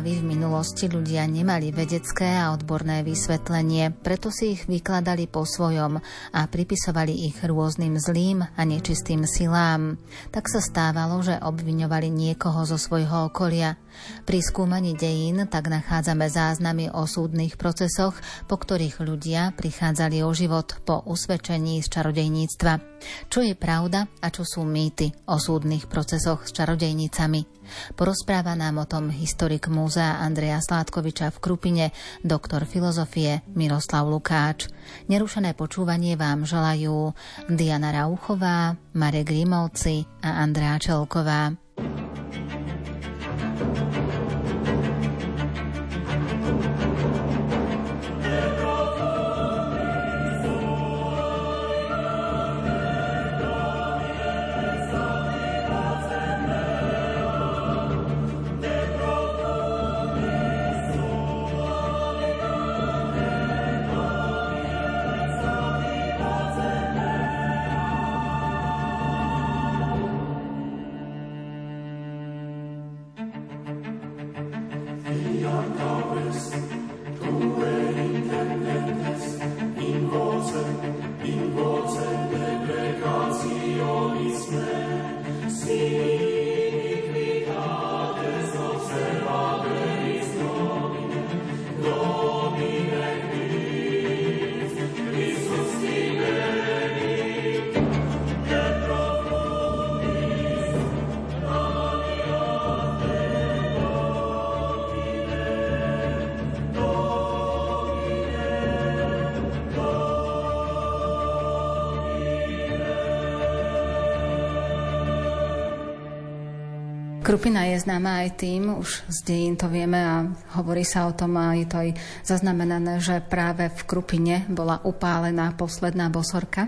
Javy v minulosti ľudia nemali vedecké a odborné vysvetlenie, preto si ich vykladali po svojom a pripisovali ich rôznym zlým a nečistým silám. Tak sa stávalo, že obviňovali niekoho zo svojho okolia. Pri skúmaní dejín tak nachádzame záznamy o súdnych procesoch, po ktorých ľudia prichádzali o život po usvedčení z čarodejníctva. Čo je pravda a čo sú mýty o súdnych procesoch s čarodejnicami? Porozpráva nám o tom historik múzea Andreja Sládkoviča v Krupine, doktor filozofie Miroslav Lukáč. Nerušené počúvanie vám želajú Diana Rauchová, Marek Grimovci a Andrea Čelková. Krupina je známa aj tým, už z dejín to vieme a hovorí sa o tom a je to aj zaznamenané, že práve v Krupine bola upálená posledná bosorka.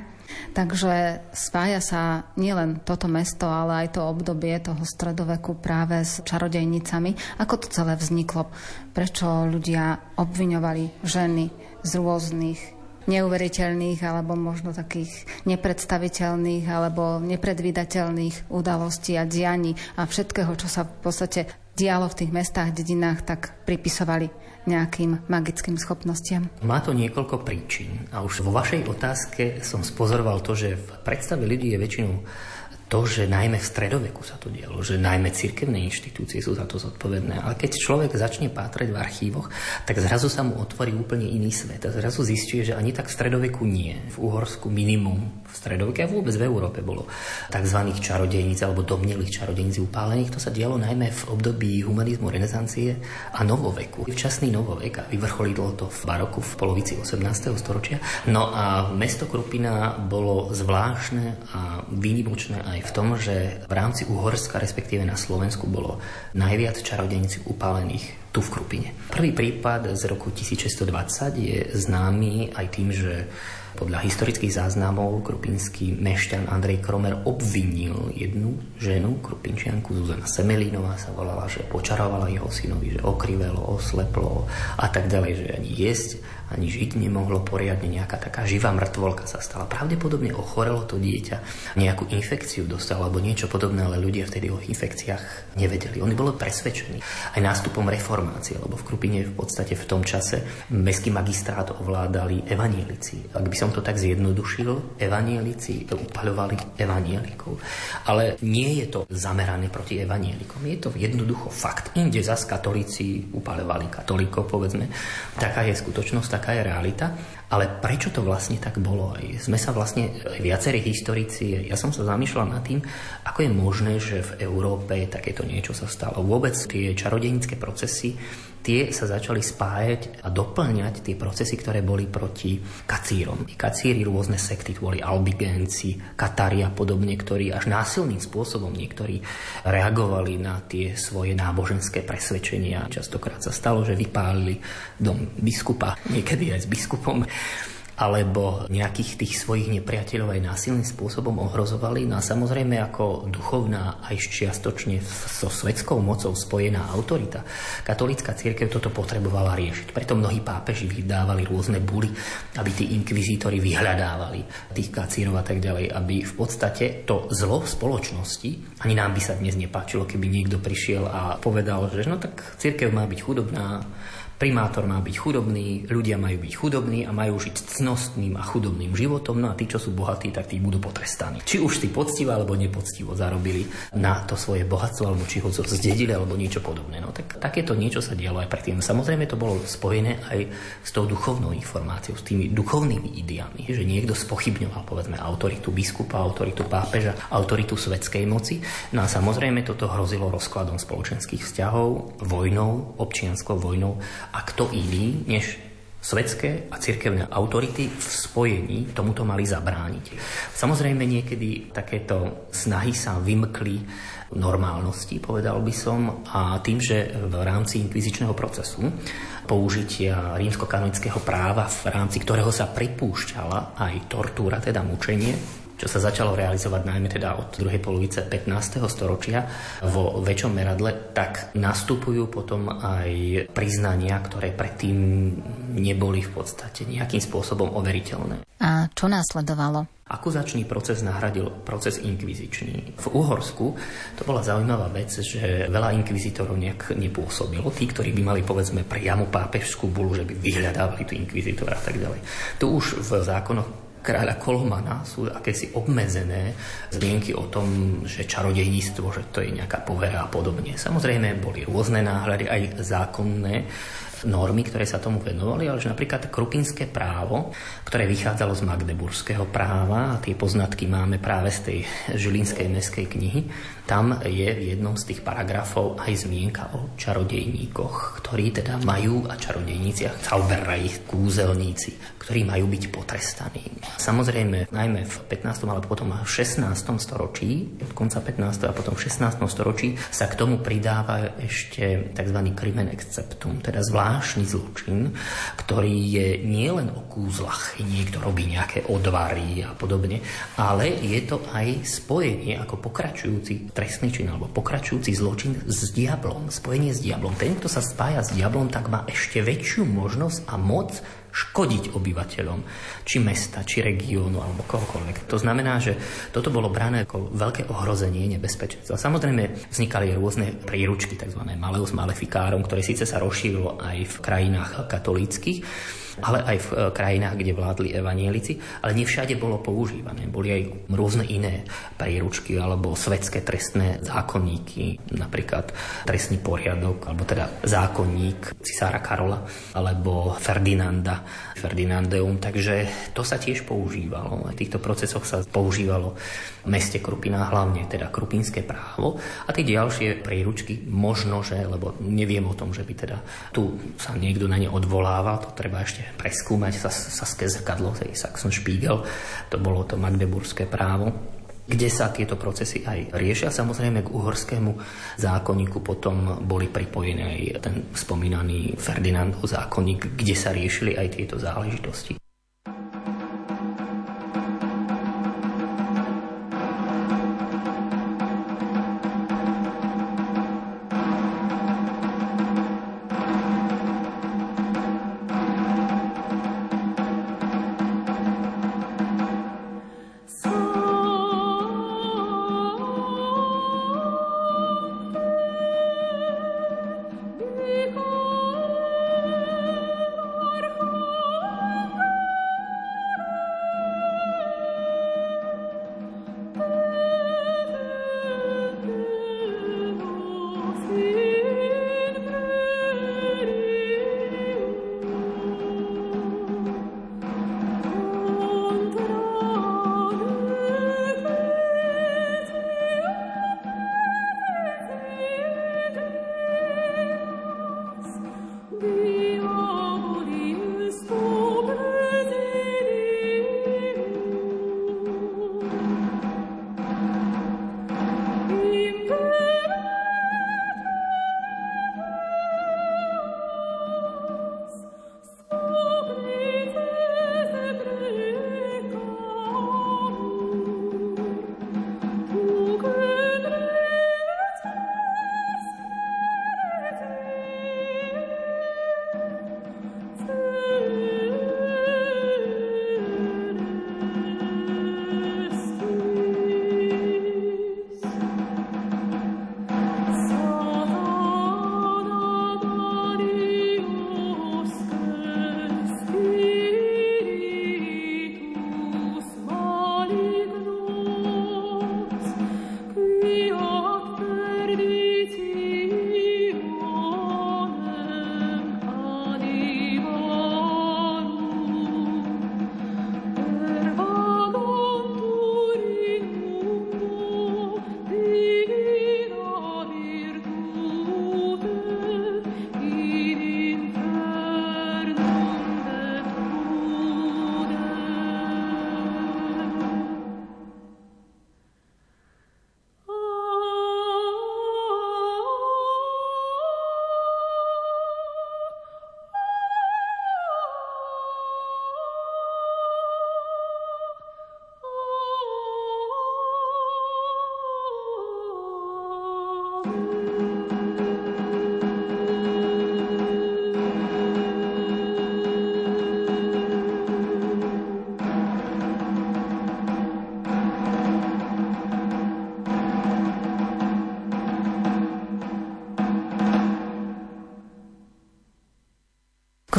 Takže spája sa nielen toto mesto, ale aj to obdobie toho stredoveku práve s čarodejnicami. Ako to celé vzniklo? Prečo ľudia obviňovali ženy z rôznych neuveriteľných alebo možno takých nepredstaviteľných alebo nepredvídateľných udalostí a dianí a všetkého, čo sa v podstate dialo v tých mestách, dedinách, tak pripisovali nejakým magickým schopnostiam? Má to niekoľko príčin a už vo vašej otázke som spozoroval to, že v predstave ľudí je väčšinou to, že najmä v stredoveku sa to dialo, že najmä cirkevné inštitúcie sú za to zodpovedné. Ale keď človek začne pátrať v archívoch, tak zrazu sa mu otvorí úplne iný svet a zrazu zistuje, že ani tak v stredoveku nie. V Uhorsku minimum v stredoveku a vôbec v Európe bolo tzv. čarodejníc alebo domnelých čarodejníc upálených. To sa dialo najmä v období humanizmu, renesancie a novoveku. Včasný novovek a vyvrcholilo to v baroku v polovici 18. storočia. No a mesto Krupina bolo zvláštne a výnimočné aj v tom, že v rámci Uhorska, respektíve na Slovensku, bolo najviac čarodejníc upálených tu v Krupine. Prvý prípad z roku 1620 je známy aj tým, že podľa historických záznamov krupinský mešťan Andrej Kromer obvinil jednu ženu, krupinčianku Zuzana Semelínová sa volala, že počarovala jeho synovi, že okrivelo, osleplo a tak ďalej, že ani jesť ani žiť nemohlo poriadne, nejaká taká živá mŕtvolka sa stala. Pravdepodobne ochorelo to dieťa, nejakú infekciu dostalo alebo niečo podobné, ale ľudia vtedy o infekciách nevedeli. Oni boli presvedčení aj nástupom reformácie, lebo v Krupine v podstate v tom čase mestský magistrát ovládali evanielici. Ak by som to tak zjednodušil, evanielici upaľovali evanielikov. Ale nie je to zamerané proti evanielikom. Je to jednoducho fakt. Inde zas katolíci upaľovali katolíkov, povedzme. Taká je skutočnosť, taká je realita. Ale prečo to vlastne tak bolo? Sme sa vlastne, viacerí historici, ja som sa zamýšľal nad tým, ako je možné, že v Európe takéto niečo sa stalo. Vôbec tie čarodejnícke procesy tie sa začali spájať a doplňať tie procesy, ktoré boli proti kacírom. I kacíri rôzne sekty, boli albigénci, katári a podobne, ktorí až násilným spôsobom niektorí reagovali na tie svoje náboženské presvedčenia. Častokrát sa stalo, že vypálili dom biskupa, niekedy aj s biskupom. Alebo nejakých tých svojich nepriateľov aj násilným spôsobom ohrozovali. No a samozrejme ako duchovná aj čiastočne so svetskou mocou spojená autorita, katolická církev toto potrebovala riešiť. Preto mnohí pápeži vydávali rôzne buly, aby tí inkvizítori vyhľadávali tých kacírov a tak ďalej, aby v podstate to zlo v spoločnosti, ani nám by sa dnes nepáčilo, keby niekto prišiel a povedal, že no tak církev má byť chudobná, Primátor má byť chudobný, ľudia majú byť chudobní a majú žiť cnostným a chudobným životom, no a tí, čo sú bohatí, tak tí budú potrestaní. Či už si poctivo alebo nepoctivo zarobili na to svoje bohatstvo, alebo či ho zdedili, alebo niečo podobné. No tak takéto niečo sa dialo aj predtým. Samozrejme to bolo spojené aj s tou duchovnou informáciou, s tými duchovnými ideami, že niekto spochybňoval povedzme autoritu biskupa, autoritu pápeža, autoritu svetskej moci. No a samozrejme toto hrozilo rozkladom spoločenských vzťahov, vojnou, občianskou vojnou a kto iný, než svetské a cirkevné autority v spojení tomuto mali zabrániť. Samozrejme niekedy takéto snahy sa vymkli normálnosti, povedal by som, a tým, že v rámci inkvizičného procesu použitia rímsko-kanonického práva, v rámci ktorého sa pripúšťala aj tortúra, teda mučenie, čo sa začalo realizovať najmä teda od druhej polovice 15. storočia vo väčšom meradle, tak nastupujú potom aj priznania, ktoré predtým neboli v podstate nejakým spôsobom overiteľné. A čo následovalo? Akuzačný proces nahradil proces inkvizičný. V Uhorsku to bola zaujímavá vec, že veľa inkvizitorov nejak nepôsobilo. Tí, ktorí by mali povedzme priamo pápežskú bulu, že by vyhľadávali tu inkvizitora a tak ďalej. Tu už v zákonoch kráľa Kolomana sú akési obmedzené zmienky o tom, že čarodejníctvo, že to je nejaká povera a podobne. Samozrejme, boli rôzne náhľady, aj zákonné, normy, ktoré sa tomu venovali, ale že napríklad krupinské právo, ktoré vychádzalo z magdeburského práva, a tie poznatky máme práve z tej Žilinskej meskej knihy, tam je v jednom z tých paragrafov aj zmienka o čarodejníkoch, ktorí teda majú, a čarodejníciach, zauberaj kúzelníci, ktorí majú byť potrestaní. Samozrejme, najmä v 15. ale potom v 16. storočí, od konca 15. a potom v 16. storočí sa k tomu pridáva ešte tzv. crimen exceptum, teda zvláštny zločin, ktorý je nielen o kúzlach, niekto robí nejaké odvary a podobne, ale je to aj spojenie ako pokračujúci trestný čin alebo pokračujúci zločin s diablom, spojenie s diablom. Ten, kto sa spája s diablom, tak má ešte väčšiu možnosť a moc škodiť obyvateľom, či mesta, či regiónu, alebo kohokoľvek. To znamená, že toto bolo brané ako veľké ohrozenie nebezpečenstva. Samozrejme vznikali rôzne príručky, tzv. Maleus Maleficarum, ktoré síce sa rozšírilo aj v krajinách katolíckých, ale aj v e, krajinách, kde vládli evanielici, ale nevšade bolo používané. Boli aj rôzne iné príručky alebo svetské trestné zákonníky, napríklad trestný poriadok, alebo teda zákonník cisára Karola alebo Ferdinanda, Ferdinandeum, takže to sa tiež používalo. V týchto procesoch sa používalo meste Krupina hlavne teda krupinské právo a tie ďalšie príručky možno, že, lebo neviem o tom, že by teda tu sa niekto na ne odvolával, to treba ešte preskúmať sa, saské zrkadlo, Saxon Spiegel, to bolo to magdeburské právo kde sa tieto procesy aj riešia. Samozrejme k uhorskému zákonníku potom boli pripojené aj ten spomínaný Ferdinandov zákonník, kde sa riešili aj tieto záležitosti.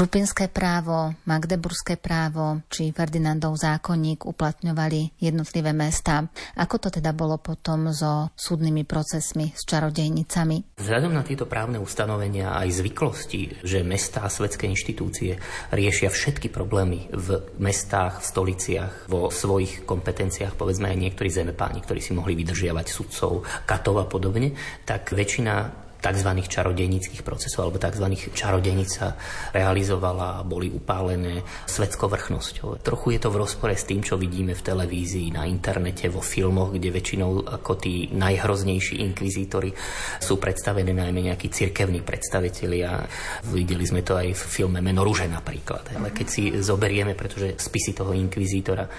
Krupinské právo, Magdeburské právo či Ferdinandov zákonník uplatňovali jednotlivé mesta. Ako to teda bolo potom so súdnymi procesmi s čarodejnicami? Vzhľadom na tieto právne ustanovenia aj zvyklosti, že mestá a svetské inštitúcie riešia všetky problémy v mestách, v stoliciach, vo svojich kompetenciách, povedzme aj niektorí zemepáni, ktorí si mohli vydržiavať sudcov, katov a podobne, tak väčšina tzv. čarodejnických procesov alebo tzv. čarodejnic sa realizovala a boli upálené svetskou vrchnosťou. Trochu je to v rozpore s tým, čo vidíme v televízii, na internete, vo filmoch, kde väčšinou ako tí najhroznejší inkvizítori sú predstavení najmä nejakí cirkevní predstavitelia. Videli sme to aj v filme Meno napríklad. Ale keď si zoberieme, pretože spisy toho inkvizítora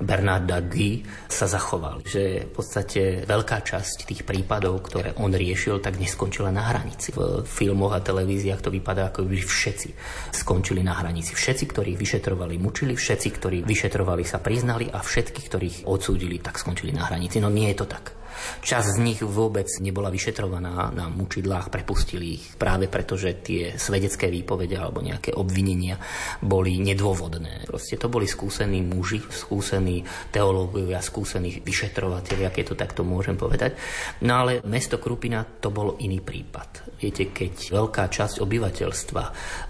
Bernarda Guy sa zachoval. Že v podstate veľká časť tých prípadov, ktoré on riešil, tak neskončila na hranici. V filmoch a televíziách to vypadá, ako by všetci skončili na hranici. Všetci, ktorých vyšetrovali, mučili, všetci, ktorí vyšetrovali, sa priznali a všetky, ktorých odsúdili, tak skončili na hranici. No nie je to tak. Časť z nich vôbec nebola vyšetrovaná na mučidlách, prepustili ich práve preto, že tie svedecké výpovede alebo nejaké obvinenia boli nedôvodné. Proste to boli skúsení muži, skúsení teológovia, skúsení vyšetrovateľi, keď to takto môžem povedať. No ale mesto Krupina to bol iný prípad. Viete, keď veľká časť obyvateľstva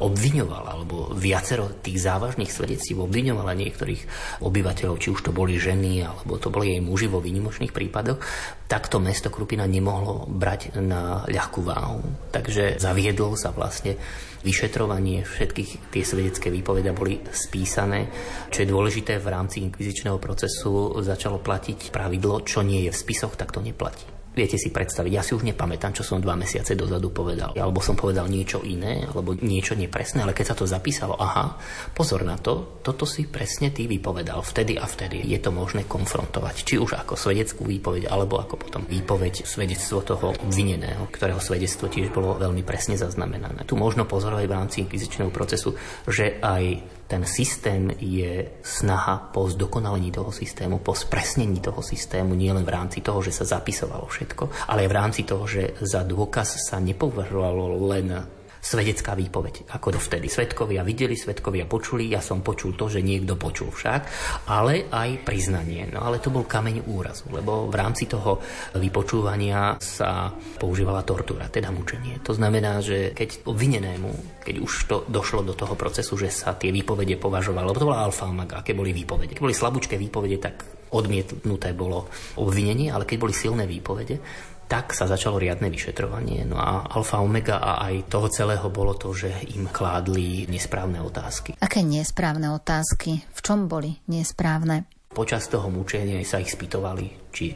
obviňovala, alebo viacero tých závažných svedectví obviňovala niektorých obyvateľov, či už to boli ženy, alebo to boli jej muži vo výnimočných prípadoch, takto mesto Krupina nemohlo brať na ľahkú váhu. Takže zaviedlo sa vlastne vyšetrovanie, všetkých tie svedecké výpovede boli spísané. Čo je dôležité v rámci inkvizičného procesu, začalo platiť pravidlo, čo nie je v spisoch, tak to neplatí. Viete si predstaviť, ja si už nepamätám, čo som dva mesiace dozadu povedal. Alebo som povedal niečo iné, alebo niečo nepresné, ale keď sa to zapísalo, aha, pozor na to, toto si presne ty vypovedal vtedy a vtedy. Je to možné konfrontovať, či už ako svedeckú výpoveď, alebo ako potom výpoveď, svedectvo toho obvineného, ktorého svedectvo tiež bolo veľmi presne zaznamenané. Tu možno pozorovať v rámci inkvizičného procesu, že aj ten systém je snaha po zdokonalení toho systému, po spresnení toho systému, nielen v rámci toho, že sa zapisovalo všetko, ale aj v rámci toho, že za dôkaz sa nepovažovalo len svedecká výpoveď, ako dovtedy. Svetkovia videli, svetkovia počuli, ja som počul to, že niekto počul však, ale aj priznanie. No ale to bol kameň úrazu, lebo v rámci toho vypočúvania sa používala tortúra, teda mučenie. To znamená, že keď obvinenému, keď už to došlo do toho procesu, že sa tie výpovede považovalo, lebo to bola alfa aké boli výpovede. Keď boli slabúčké výpovede, tak odmietnuté bolo obvinenie, ale keď boli silné výpovede, tak sa začalo riadne vyšetrovanie. No a alfa omega a aj toho celého bolo to, že im kládli nesprávne otázky. Aké nesprávne otázky? V čom boli nesprávne? Počas toho mučenia sa ich spýtovali, či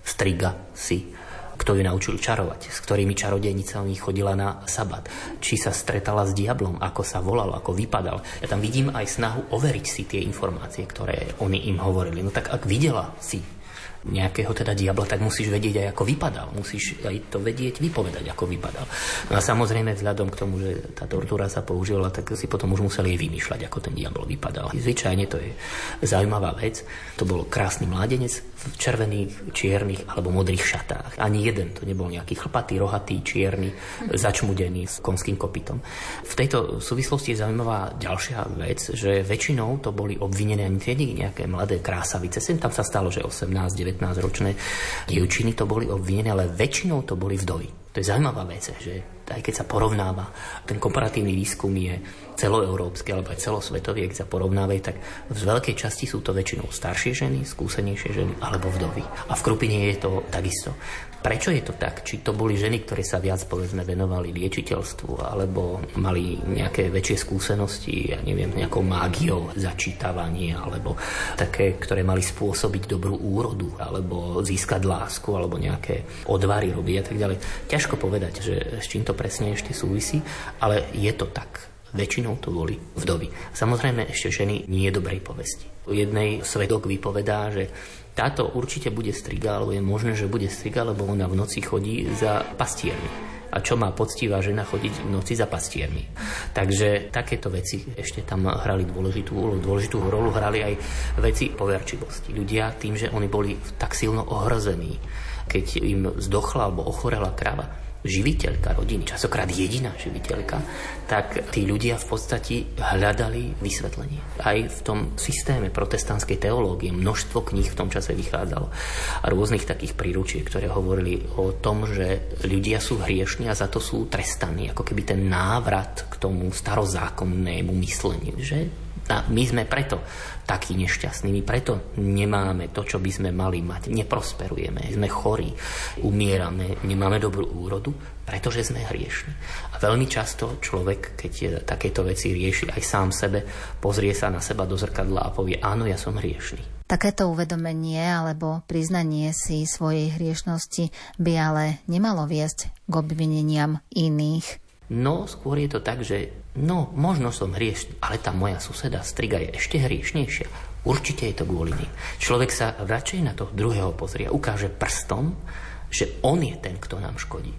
striga si kto ju naučil čarovať, s ktorými čarodejnicami chodila na sabat, či sa stretala s diablom, ako sa volal, ako vypadal. Ja tam vidím aj snahu overiť si tie informácie, ktoré oni im hovorili. No tak ak videla si nejakého teda diabla, tak musíš vedieť aj ako vypadal. Musíš aj to vedieť, vypovedať, ako vypadal. No a samozrejme vzhľadom k tomu, že tá tortúra sa používala, tak si potom už museli aj vymýšľať, ako ten diabol vypadal. Zvyčajne to je zaujímavá vec. To bol krásny mládenec v červených, čiernych alebo modrých šatách. Ani jeden to nebol nejaký chlpatý, rohatý, čierny, začmudený s konským kopytom. V tejto súvislosti je zaujímavá ďalšia vec, že väčšinou to boli obvinené ani nejaké mladé krásavice. Sem tam sa stalo, že 18, 19 19-ročné dievčiny to boli obvinené, ale väčšinou to boli vdovy. To je zaujímavá vec, že aj keď sa porovnáva, ten komparatívny výskum je celoeurópsky alebo aj celosvetový, keď sa porovnávajú, tak v veľkej časti sú to väčšinou staršie ženy, skúsenejšie ženy alebo vdovy. A v Krupine je to takisto. Prečo je to tak? Či to boli ženy, ktoré sa viac povedzme venovali liečiteľstvu alebo mali nejaké väčšie skúsenosti, ja neviem, nejakou mágiou začítavanie alebo také, ktoré mali spôsobiť dobrú úrodu alebo získať lásku alebo nejaké odvary robiť a tak ďalej. Ťažko povedať, že s čím to presne ešte súvisí, ale je to tak Väčšinou to boli vdovy. Samozrejme ešte ženy nie dobrej povesti. Jednej svedok vypovedá, že táto určite bude striga, alebo je možné, že bude striga, lebo ona v noci chodí za pastiermi a čo má poctivá žena chodiť v noci za pastiermi. Takže takéto veci ešte tam hrali dôležitú úlohu. Dôležitú rolu hrali aj veci poverčivosti. Ľudia tým, že oni boli tak silno ohrození, keď im zdochla alebo ochorela krava, živiteľka rodiny, časokrát jediná živiteľka, tak tí ľudia v podstate hľadali vysvetlenie. Aj v tom systéme protestantskej teológie množstvo kníh v tom čase vychádzalo a rôznych takých príručiek, ktoré hovorili o tom, že ľudia sú hriešni a za to sú trestaní, ako keby ten návrat k tomu starozákonnému mysleniu, že a my sme preto takí nešťastní, my preto nemáme to, čo by sme mali mať. Neprosperujeme, sme chorí, umierame, nemáme dobrú úrodu, pretože sme hriešni. A veľmi často človek, keď takéto veci rieši aj sám sebe, pozrie sa na seba do zrkadla a povie, áno, ja som hriešný. Takéto uvedomenie alebo priznanie si svojej hriešnosti by ale nemalo viesť k obvineniam iných. No, skôr je to tak, že no, možno som hriešný, ale tá moja suseda striga je ešte hriešnejšia. Určite je to kvôli nej. Človek sa radšej na toho druhého pozrie, ukáže prstom, že on je ten, kto nám škodí.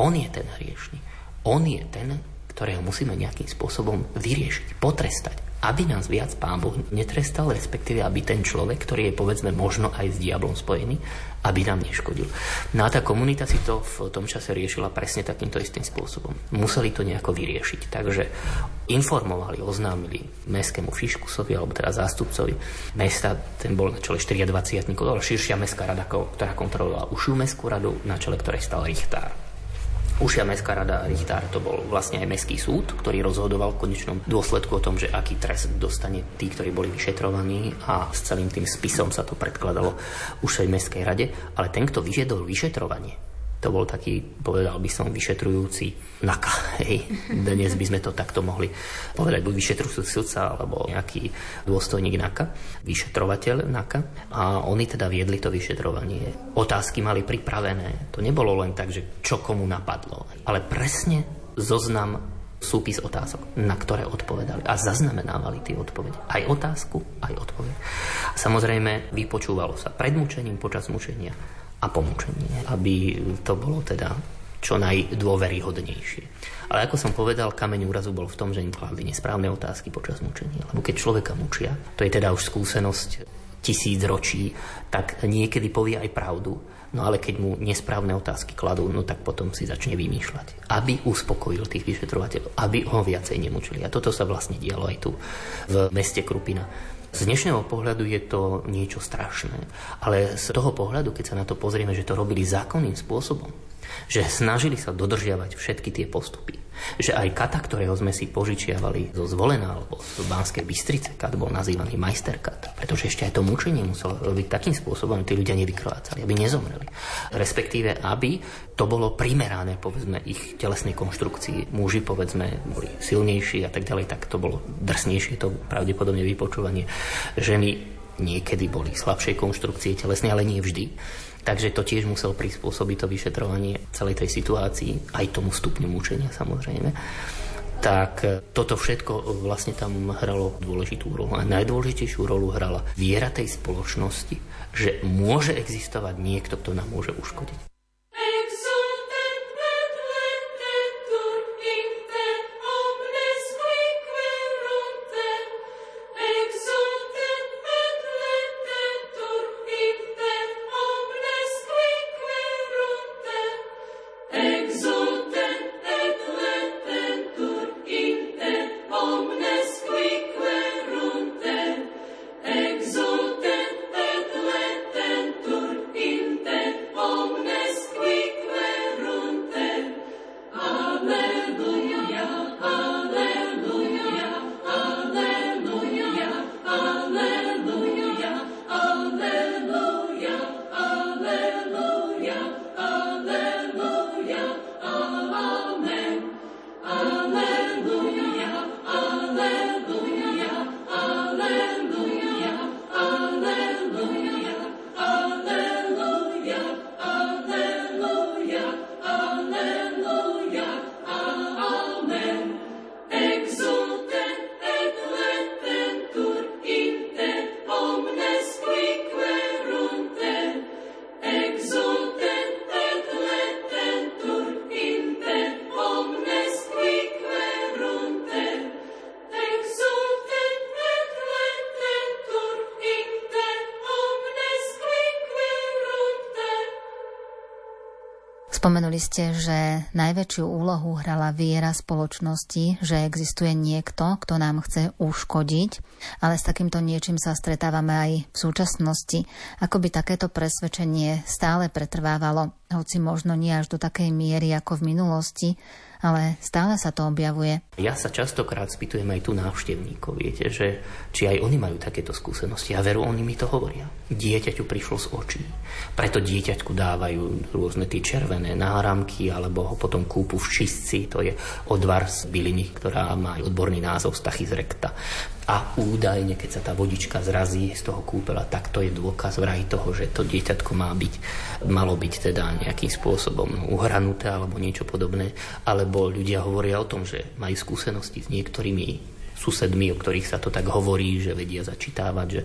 On je ten hriešný. On je ten, ktorého musíme nejakým spôsobom vyriešiť, potrestať aby nás viac Pán Boh netrestal, respektíve aby ten človek, ktorý je povedzme možno aj s diablom spojený, aby nám neškodil. No a tá komunita si to v tom čase riešila presne takýmto istým spôsobom. Museli to nejako vyriešiť. Takže informovali, oznámili mestskému fiškusovi, alebo teda zástupcovi mesta, ten bol na čele 24 ale širšia mestská rada, ktorá kontrolovala užšiu mestskú radu, na čele ktorej stal Richtár. Užšia mestská rada Richtár to bol vlastne aj mestský súd, ktorý rozhodoval v konečnom dôsledku o tom, že aký trest dostane tí, ktorí boli vyšetrovaní a s celým tým spisom sa to predkladalo už aj mestskej rade. Ale ten, kto vyžiadol vyšetrovanie, to bol taký, povedal by som, vyšetrujúci NAKA. Hej. Dnes by sme to takto mohli povedať, buď vyšetrujúci sudca, alebo nejaký dôstojník NAKA, vyšetrovateľ NAKA. A oni teda viedli to vyšetrovanie. Otázky mali pripravené. To nebolo len tak, že čo komu napadlo, ale presne zoznam súpis otázok, na ktoré odpovedali a zaznamenávali tie odpovede. Aj otázku, aj odpoveď. Samozrejme, vypočúvalo sa pred mučením, počas mučenia, a pomúčenie, aby to bolo teda čo najdôveryhodnejšie. Ale ako som povedal, kameň úrazu bol v tom, že im kladli nesprávne otázky počas mučenia. Lebo keď človeka mučia, to je teda už skúsenosť tisíc ročí, tak niekedy povie aj pravdu, No ale keď mu nesprávne otázky kladú, no tak potom si začne vymýšľať. Aby uspokojil tých vyšetrovateľov, aby ho viacej nemučili. A toto sa vlastne dialo aj tu v meste Krupina. Z dnešného pohľadu je to niečo strašné. Ale z toho pohľadu, keď sa na to pozrieme, že to robili zákonným spôsobom, že snažili sa dodržiavať všetky tie postupy. Že aj kata, ktorého sme si požičiavali zo Zvolena alebo z Banskej Bystrice, kat bol nazývaný majsterkat, pretože ešte aj to mučenie muselo robiť takým spôsobom, tí ľudia nevykrvácali, aby nezomreli. Respektíve, aby to bolo primerané, povedzme, ich telesnej konštrukcii. Muži, povedzme, boli silnejší a tak ďalej, tak to bolo drsnejšie, to pravdepodobne vypočúvanie. Ženy niekedy boli slabšej konštrukcie telesnej, ale nie vždy. Takže to tiež musel prispôsobiť to vyšetrovanie celej tej situácii, aj tomu stupňu mučenia samozrejme tak toto všetko vlastne tam hralo dôležitú rolu. A najdôležitejšiu rolu hrala viera tej spoločnosti, že môže existovať niekto, kto nám môže uškodiť. Spomenuli ste, že najväčšiu úlohu hrala viera spoločnosti, že existuje niekto, kto nám chce uškodiť, ale s takýmto niečím sa stretávame aj v súčasnosti. Ako by takéto presvedčenie stále pretrvávalo, hoci možno nie až do takej miery ako v minulosti, ale stále sa to objavuje. Ja sa častokrát spýtujem aj tu návštevníkov, viete, že či aj oni majú takéto skúsenosti. A veru, oni mi to hovoria. Dieťaťu prišlo z očí. Preto dieťaťku dávajú rôzne tie červené náramky, alebo ho potom kúpu v čistci, to je odvar z byliny, ktorá má odborný názov z rekta a údajne, keď sa tá vodička zrazí z toho kúpela, tak to je dôkaz vraj toho, že to dieťatko má byť, malo byť teda nejakým spôsobom uhranuté alebo niečo podobné. Alebo ľudia hovoria o tom, že majú skúsenosti s niektorými susedmi, o ktorých sa to tak hovorí, že vedia začítavať, že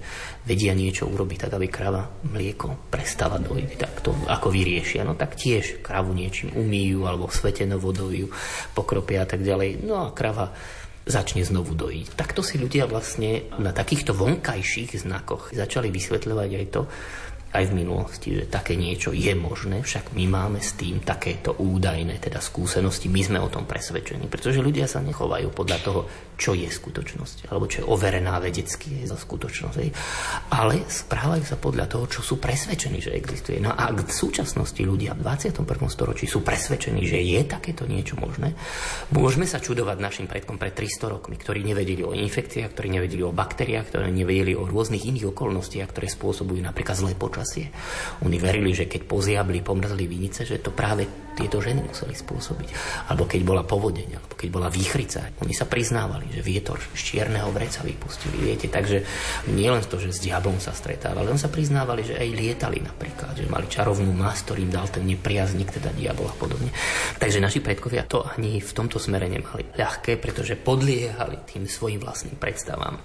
vedia niečo urobiť tak, aby krava mlieko prestala dojiť. Tak to ako vyriešia. No tak tiež kravu niečím umýjú alebo svetenou vodou ju pokropia a tak ďalej. No a krava začne znovu dojiť. Takto si ľudia vlastne na takýchto vonkajších znakoch začali vysvetľovať aj to, aj v minulosti, že také niečo je možné, však my máme s tým takéto údajné teda skúsenosti, my sme o tom presvedčení, pretože ľudia sa nechovajú podľa toho, čo je skutočnosť, alebo čo je overená vedecky za skutočnosť, ale správajú sa podľa toho, čo sú presvedčení, že existuje. No a v súčasnosti ľudia v 21. storočí sú presvedčení, že je takéto niečo možné, môžeme sa čudovať našim predkom pred 300 rokmi, ktorí nevedeli o infekciách, ktorí nevedeli o baktériách, ktorí nevedeli o rôznych iných okolnostiach, ktoré spôsobujú napríklad zlé počas počasie. Oni verili, že keď poziabli, pomrzli vinice, že to práve tieto ženy museli spôsobiť. Alebo keď bola povodeň, alebo keď bola výchrica. Oni sa priznávali, že vietor z čierneho vreca vypustili. Viete, takže nie len to, že s diablom sa stretávali, len sa priznávali, že aj lietali napríklad, že mali čarovnú más, ktorým dal ten nepriaznik, teda diabol a podobne. Takže naši predkovia to ani v tomto smere nemali ľahké, pretože podliehali tým svojim vlastným predstavám.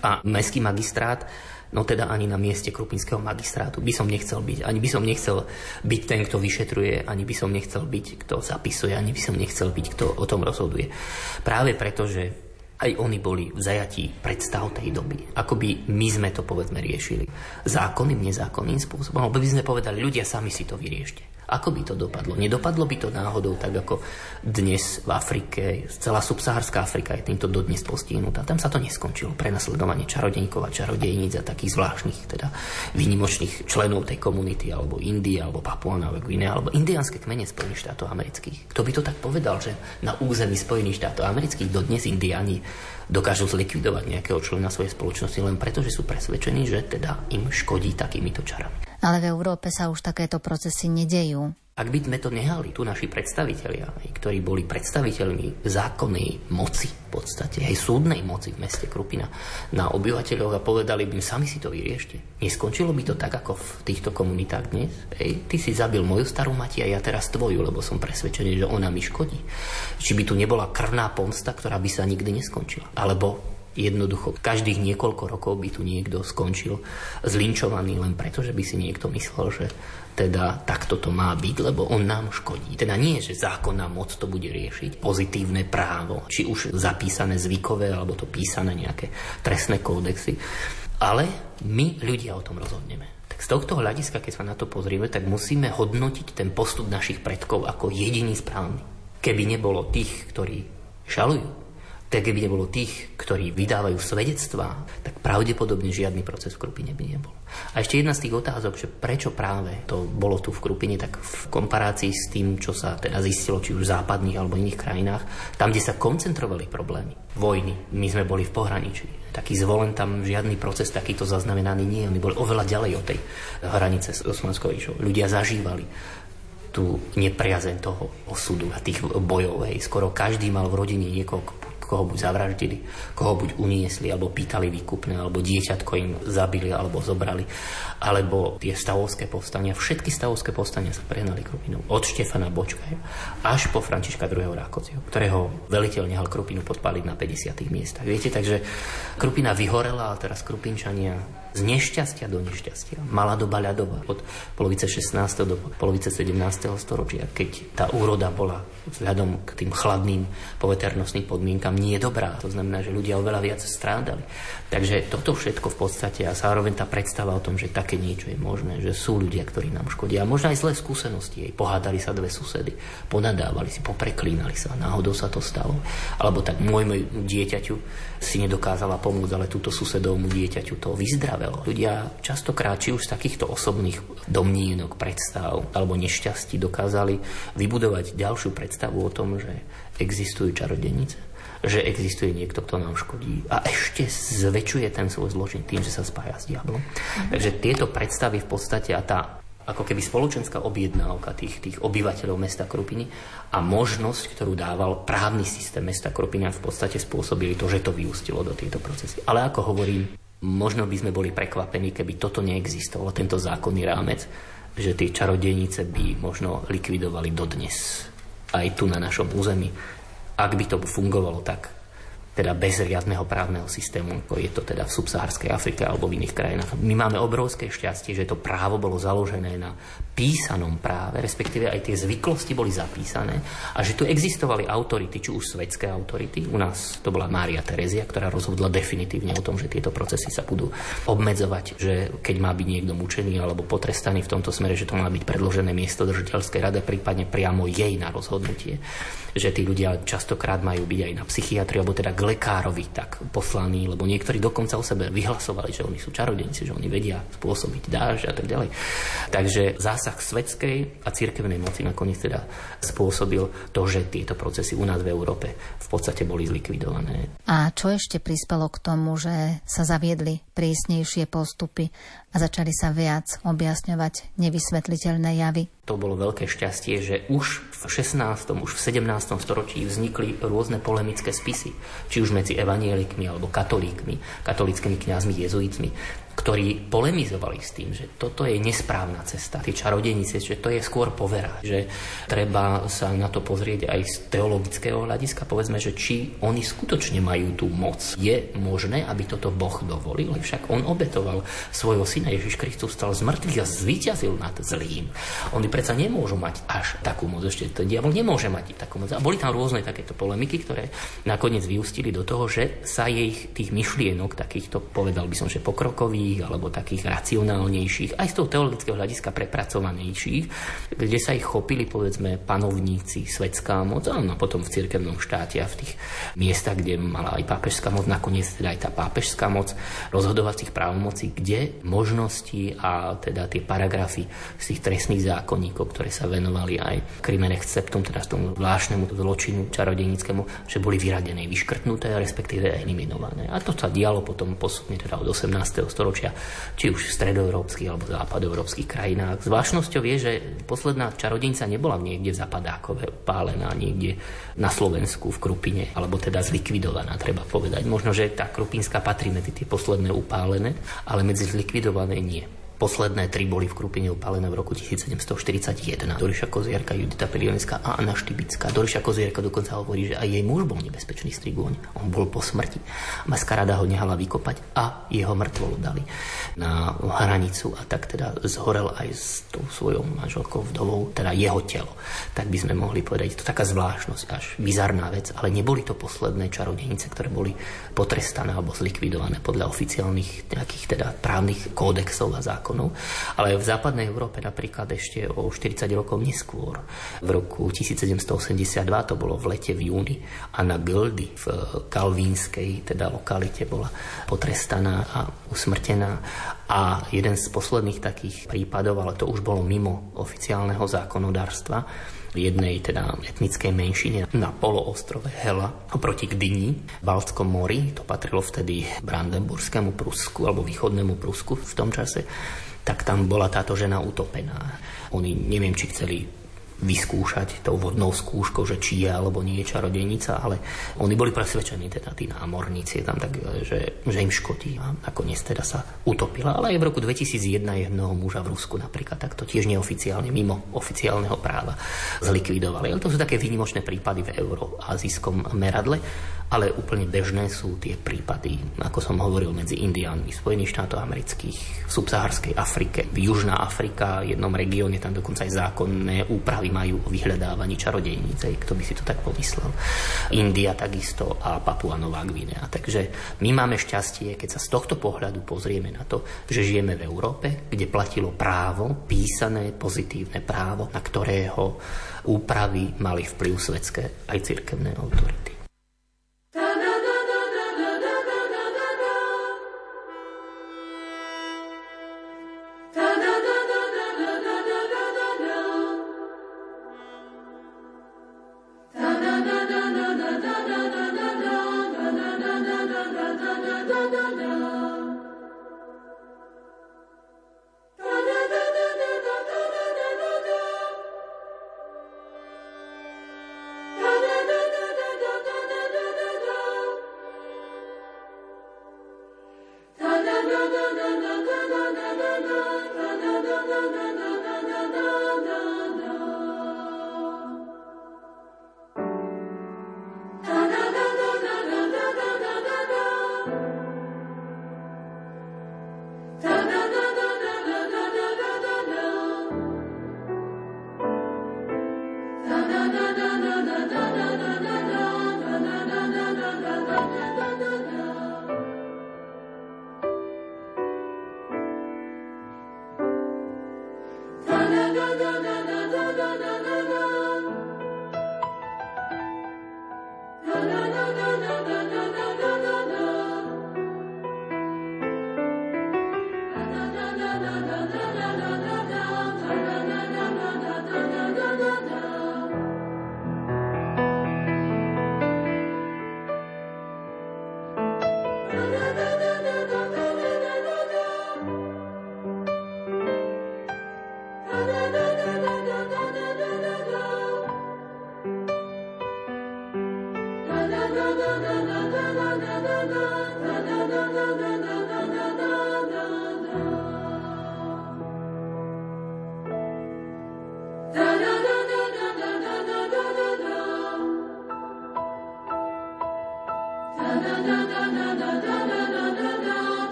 A mestský magistrát No teda ani na mieste Krupinského magistrátu by som nechcel byť. Ani by som nechcel byť ten, kto vyšetruje, ani by som nechcel byť, kto zapisuje, ani by som nechcel byť, kto o tom rozhoduje. Práve preto, že aj oni boli v zajatí predstav tej doby. Ako by my sme to povedzme riešili. Zákonným, nezákonným spôsobom. Alebo by sme povedali, ľudia sami si to vyriešte. Ako by to dopadlo? Nedopadlo by to náhodou tak, ako dnes v Afrike, celá subsahárska Afrika je týmto dodnes postihnutá. Tam sa to neskončilo. Prenasledovanie čarodejníkov a čarodejníc a takých zvláštnych, teda výnimočných členov tej komunity, alebo Indie, alebo Papua Nové Guinea, alebo indianské kmene Spojených štátov amerických. Kto by to tak povedal, že na území Spojených štátov amerických dodnes Indiani dokážu zlikvidovať nejakého člena svojej spoločnosti len preto, že sú presvedčení, že teda im škodí takýmito čarami. Ale v Európe sa už takéto procesy nedejú. Ak by sme to nehali, tu naši predstavitelia, ktorí boli predstaviteľmi zákonnej moci, v podstate aj súdnej moci v meste Krupina, na obyvateľov a povedali by im, sami si to vyriešte. Neskončilo by to tak, ako v týchto komunitách dnes? Ej, ty si zabil moju starú mati a ja teraz tvoju, lebo som presvedčený, že ona mi škodí. Či by tu nebola krvná pomsta, ktorá by sa nikdy neskončila. Alebo Jednoducho, každých niekoľko rokov by tu niekto skončil zlinčovaný len preto, že by si niekto myslel, že teda takto to má byť, lebo on nám škodí. Teda nie, že zákonná moc to bude riešiť, pozitívne právo, či už zapísané zvykové, alebo to písané nejaké trestné kódexy, ale my ľudia o tom rozhodneme. Tak z tohto hľadiska, keď sa na to pozrieme, tak musíme hodnotiť ten postup našich predkov ako jediný správny. Keby nebolo tých, ktorí šalujú, tak keby nebolo tých, ktorí vydávajú svedectvá, tak pravdepodobne žiadny proces v Krupine by nebol. A ešte jedna z tých otázok, že prečo práve to bolo tu v Krupine, tak v komparácii s tým, čo sa teda zistilo, či už v západných alebo iných krajinách, tam, kde sa koncentrovali problémy, vojny, my sme boli v pohraničí, taký zvolen tam žiadny proces takýto zaznamenaný nie. Oni boli oveľa ďalej od tej hranice s Osmanskou ríšou. Ľudia zažívali tú nepriazeň toho osudu a tých bojov. Hej. Skoro každý mal v rodine niekoľko koho buď zavraždili, koho buď uniesli, alebo pýtali výkupné, alebo dieťatko im zabili, alebo zobrali, alebo tie stavovské povstania. Všetky stavovské povstania sa prehnali Krupinou. Od Štefana Bočka až po Františka II. Rákociho, ktorého veliteľ nehal Krupinu podpáliť na 50. miestach. Viete, takže Krupina vyhorela, a teraz Krupinčania z nešťastia do nešťastia. Malá doba ľadová od polovice 16. do polovice 17. storočia, keď tá úroda bola vzhľadom k tým chladným poveternostným podmienkam nie dobrá. To znamená, že ľudia oveľa viac strádali. Takže toto všetko v podstate a zároveň tá predstava o tom, že také niečo je možné, že sú ľudia, ktorí nám škodia. A možno aj zlé skúsenosti. Pohádali sa dve susedy, ponadávali si, popreklínali sa, náhodou sa to stalo. Alebo tak môjmu dieťaťu si nedokázala pomôcť, ale túto susedovmu dieťaťu to vyzdravelo. Ľudia častokrát, či už z takýchto osobných domnienok, predstav alebo nešťastí dokázali vybudovať ďalšiu predstavu o tom, že existujú čarodenice že existuje niekto, kto nám škodí a ešte zväčšuje ten svoj zločin tým, že sa spája s diablom. Mm-hmm. Takže tieto predstavy v podstate a tá ako keby spoločenská objednávka tých, tých obyvateľov mesta Krupiny a možnosť, ktorú dával právny systém mesta Krupiny v podstate spôsobili to, že to vyústilo do tieto procesy. Ale ako hovorím, možno by sme boli prekvapení, keby toto neexistovalo, tento zákonný rámec, že tie čarodejnice by možno likvidovali dodnes aj tu na našom území ak by to fungovalo tak, teda bez riadneho právneho systému, ako je to teda v subsahárskej Afrike alebo v iných krajinách. My máme obrovské šťastie, že to právo bolo založené na písanom práve, respektíve aj tie zvyklosti boli zapísané a že tu existovali autority, či už svetské autority. U nás to bola Mária Terezia, ktorá rozhodla definitívne o tom, že tieto procesy sa budú obmedzovať, že keď má byť niekto mučený alebo potrestaný v tomto smere, že to má byť predložené miesto držiteľskej rade, prípadne priamo jej na rozhodnutie že tí ľudia častokrát majú byť aj na psychiatri, alebo teda k lekárovi tak poslaní, lebo niektorí dokonca o sebe vyhlasovali, že oni sú čarodenci, že oni vedia spôsobiť dáž a tak ďalej. Takže zásah svetskej a cirkevnej moci nakoniec teda spôsobil to, že tieto procesy u nás v Európe v podstate boli zlikvidované. A čo ešte prispelo k tomu, že sa zaviedli prísnejšie postupy a začali sa viac objasňovať nevysvetliteľné javy? to bolo veľké šťastie, že už v 16. už v 17. storočí vznikli rôzne polemické spisy, či už medzi evanielikmi alebo katolíkmi, katolickými kňazmi, jezuitmi, ktorí polemizovali s tým, že toto je nesprávna cesta, tie čarodenice, že to je skôr povera, že treba sa na to pozrieť aj z teologického hľadiska, povedzme, že či oni skutočne majú tú moc. Je možné, aby toto Boh dovolil, však on obetoval svojho syna Ježiš Kristus stal z mŕtvych a zvíťazil nad zlým. Oni predsa nemôžu mať až takú moc, ešte ten diabol nemôže mať takú moc. A boli tam rôzne takéto polemiky, ktoré nakoniec vyústili do toho, že sa jej tých myšlienok, takýchto, povedal by som, že pokrokových, lepších alebo takých racionálnejších, aj z toho teologického hľadiska prepracovanejších, kde sa ich chopili povedzme panovníci, svetská moc, a no, potom v cirkevnom štáte a v tých miestach, kde mala aj pápežská moc, nakoniec teda aj tá pápežská moc rozhodovacích právomocí, kde možnosti a teda tie paragrafy z tých trestných zákonníkov, ktoré sa venovali aj krimene septum, teda tomu zvláštnemu zločinu čarodejnickému, že boli vyradené, vyškrtnuté, respektíve eliminované. A to sa dialo potom posudne teda od 18. storočia storočia, či už v stredoeurópskych alebo západoeurópskych krajinách. Zvláštnosťou je, že posledná čarodejnica nebola niekde v Zapadákove pálená, niekde na Slovensku v Krupine, alebo teda zlikvidovaná, treba povedať. Možno, že tá Krupinská patrí medzi tie posledné upálené, ale medzi zlikvidované nie. Posledné tri boli v Krupine upálené v roku 1741. Doriša Kozierka, Judita Pelionská a Anna Štybická. Doriša Kozierka dokonca hovorí, že aj jej muž bol nebezpečný strigóň. On bol po smrti. Maskarada ho nehala vykopať a jeho mŕtvolu dali na hranicu a tak teda zhorel aj s tou svojou manželkou vdovou, teda jeho telo. Tak by sme mohli povedať, to taká zvláštnosť, až bizarná vec, ale neboli to posledné čarodejnice, ktoré boli potrestané alebo zlikvidované podľa oficiálnych nejakých teda právnych kódexov a zákonov zákonov, ale v západnej Európe napríklad ešte o 40 rokov neskôr, v roku 1782, to bolo v lete v júni, na Göldy v kalvínskej teda lokalite bola potrestaná a usmrtená. A jeden z posledných takých prípadov, ale to už bolo mimo oficiálneho zákonodárstva, jednej teda etnickej menšine na poloostrove Hela oproti Gdyni v Baltskom mori. To patrilo vtedy Brandenburskému Prusku alebo východnému Prusku v tom čase tak tam bola táto žena utopená. Oni neviem, či chceli vyskúšať tou vodnou skúškou, že či je alebo nie je čarodejnica, ale oni boli presvedčení, teda tí námorníci tam, tak, že, že im škodí a nakoniec teda sa utopila. Ale aj v roku 2001 jednoho muža v Rusku napríklad takto tiež neoficiálne, mimo oficiálneho práva zlikvidovali. Ale to sú také výnimočné prípady v euroazijskom meradle. Ale úplne bežné sú tie prípady, ako som hovoril, medzi Indiánmi Spojených štátov amerických, v subsaharskej Afrike, v Južná Afrika, v jednom regióne tam dokonca aj zákonné úpravy majú o vyhľadávaní čarodejnice, kto by si to tak pomyslel. India takisto a Papua Nová Gvinea. Takže my máme šťastie, keď sa z tohto pohľadu pozrieme na to, že žijeme v Európe, kde platilo právo, písané pozitívne právo, na ktorého úpravy mali vplyv svetské aj cirkevné autority.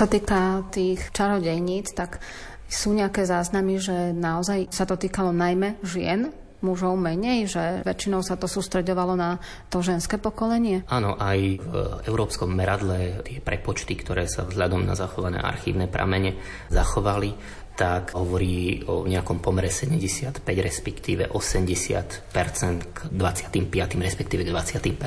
Sa týka tých čarodejníc, tak sú nejaké záznamy, že naozaj sa to týkalo najmä žien, mužov menej, že väčšinou sa to sústredovalo na to ženské pokolenie? Áno, aj v európskom meradle tie prepočty, ktoré sa vzhľadom na zachované archívne pramene zachovali, tak hovorí o nejakom pomere 75 respektíve 80 k 25 respektíve k 20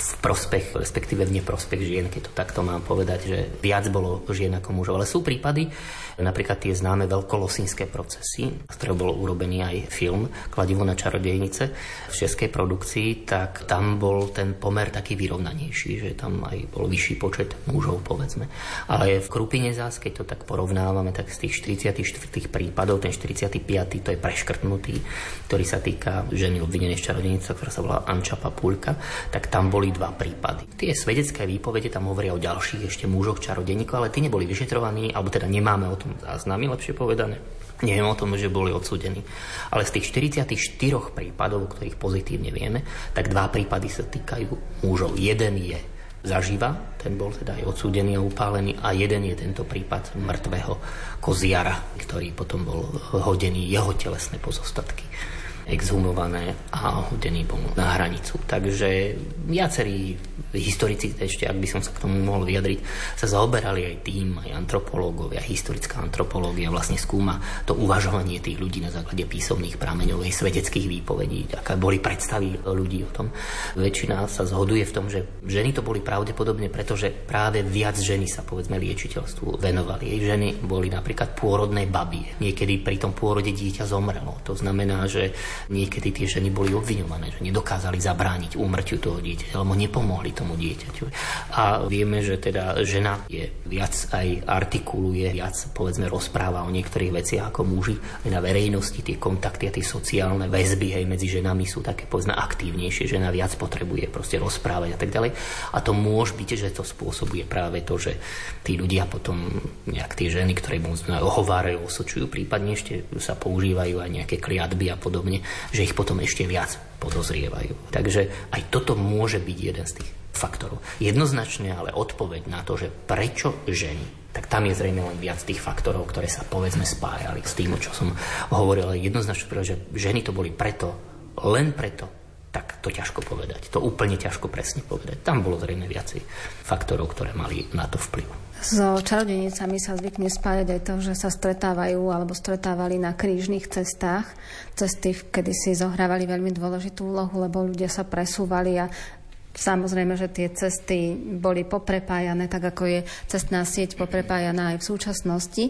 v prospech respektíve v neprospech žien, keď to takto mám povedať, že viac bolo žien ako mužov. Ale sú prípady, napríklad tie známe veľkolosínske procesy, z ktorého bol urobený aj film Kladivo na čarodejnice v českej produkcii, tak tam bol ten pomer taký vyrovnanejší, že tam aj bol vyšší počet mužov, povedzme. Ale v Krupine zás, keď to tak porovnávame, tak z tých 44 prípadov, ten 45. to je preškrtnutý, ktorý sa týka ženy obvinenej z čarodejnice, ktorá sa volá Anča Papulka, tak tam boli dva prípady. Tie svedecké výpovede tam hovoria o ďalších ešte mužoch čarodejníkov, ale tí neboli vyšetrovaní, alebo teda nemáme o tom záznamy, lepšie povedané. Neviem o tom, že boli odsúdení. Ale z tých 44 prípadov, ktorých pozitívne vieme, tak dva prípady sa týkajú mužov. Jeden je zaživa, ten bol teda aj odsúdený a upálený a jeden je tento prípad mŕtvého koziara, ktorý potom bol hodený jeho telesné pozostatky exhumované a hodený bol na hranicu. Takže viacerí historici, ešte ak by som sa k tomu mohol vyjadriť, sa zaoberali aj tým, aj antropológovia, historická antropológia vlastne skúma to uvažovanie tých ľudí na základe písomných prameňov, aj svedeckých výpovedí, aké boli predstavy ľudí o tom. Väčšina sa zhoduje v tom, že ženy to boli pravdepodobne, pretože práve viac ženy sa povedzme liečiteľstvu venovali. Jej ženy boli napríklad pôrodné baby. Niekedy pri tom pôrode dieťa zomrelo. To znamená, že niekedy tie ženy boli obviňované, že nedokázali zabrániť úmrtiu toho dieťaťa, alebo nepomohli tomu dieťaťu. A vieme, že teda žena je viac aj artikuluje, viac povedzme rozpráva o niektorých veciach ako muži. Na verejnosti tie kontakty a tie sociálne väzby aj medzi ženami sú také povedzme aktívnejšie, žena viac potrebuje proste rozprávať a tak ďalej. A to môže byť, že to spôsobuje práve to, že tí ľudia potom, nejak tie ženy, ktoré mu ohovárajú, osočujú, prípadne ešte sa používajú aj nejaké kliatby a podobne, že ich potom ešte viac podozrievajú. Takže aj toto môže byť jeden z tých faktorov. Jednoznačne ale odpoveď na to, že prečo ženy tak tam je zrejme len viac tých faktorov, ktoré sa povedzme spájali s tým, čo som hovoril. Jednoznačne, že ženy to boli preto, len preto, tak to ťažko povedať. To úplne ťažko presne povedať. Tam bolo zrejme viacej faktorov, ktoré mali na to vplyv. So čarodejnicami sa zvykne spájať aj to, že sa stretávajú alebo stretávali na krížnych cestách. Cesty kedy si zohrávali veľmi dôležitú úlohu, lebo ľudia sa presúvali a Samozrejme, že tie cesty boli poprepájané, tak ako je cestná sieť poprepájaná aj v súčasnosti.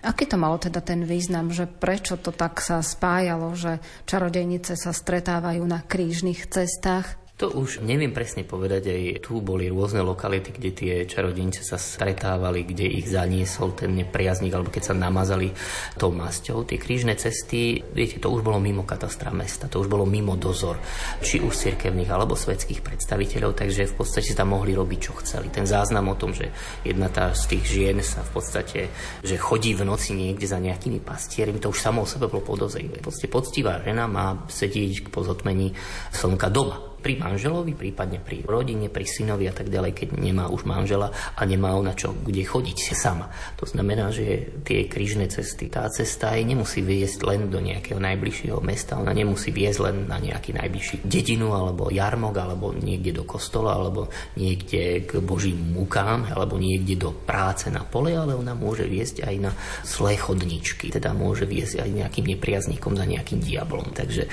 Aký to malo teda ten význam, že prečo to tak sa spájalo, že čarodejnice sa stretávajú na krížnych cestách? To už neviem presne povedať, aj tu boli rôzne lokality, kde tie čarodejnice sa stretávali, kde ich zaniesol ten nepriazník, alebo keď sa namazali tou masťou. Tie krížne cesty, viete, to už bolo mimo katastra mesta, to už bolo mimo dozor, či už cirkevných alebo svetských predstaviteľov, takže v podstate tam mohli robiť, čo chceli. Ten záznam o tom, že jedna tá z tých žien sa v podstate, že chodí v noci niekde za nejakými pastiermi, to už samo o sebe bolo podozrivé. Podstate poctivá žena má sedieť po zotmení slnka doma pri manželovi, prípadne pri rodine, pri synovi a tak ďalej, keď nemá už manžela a nemá ona čo, kde chodiť sama. To znamená, že tie krížne cesty, tá cesta aj nemusí viesť len do nejakého najbližšieho mesta, ona nemusí viesť len na nejaký najbližší dedinu alebo jarmok, alebo niekde do kostola, alebo niekde k božím mukám, alebo niekde do práce na pole, ale ona môže viesť aj na zlé chodničky, teda môže viesť aj nejakým nepriazníkom za nejakým diablom. Takže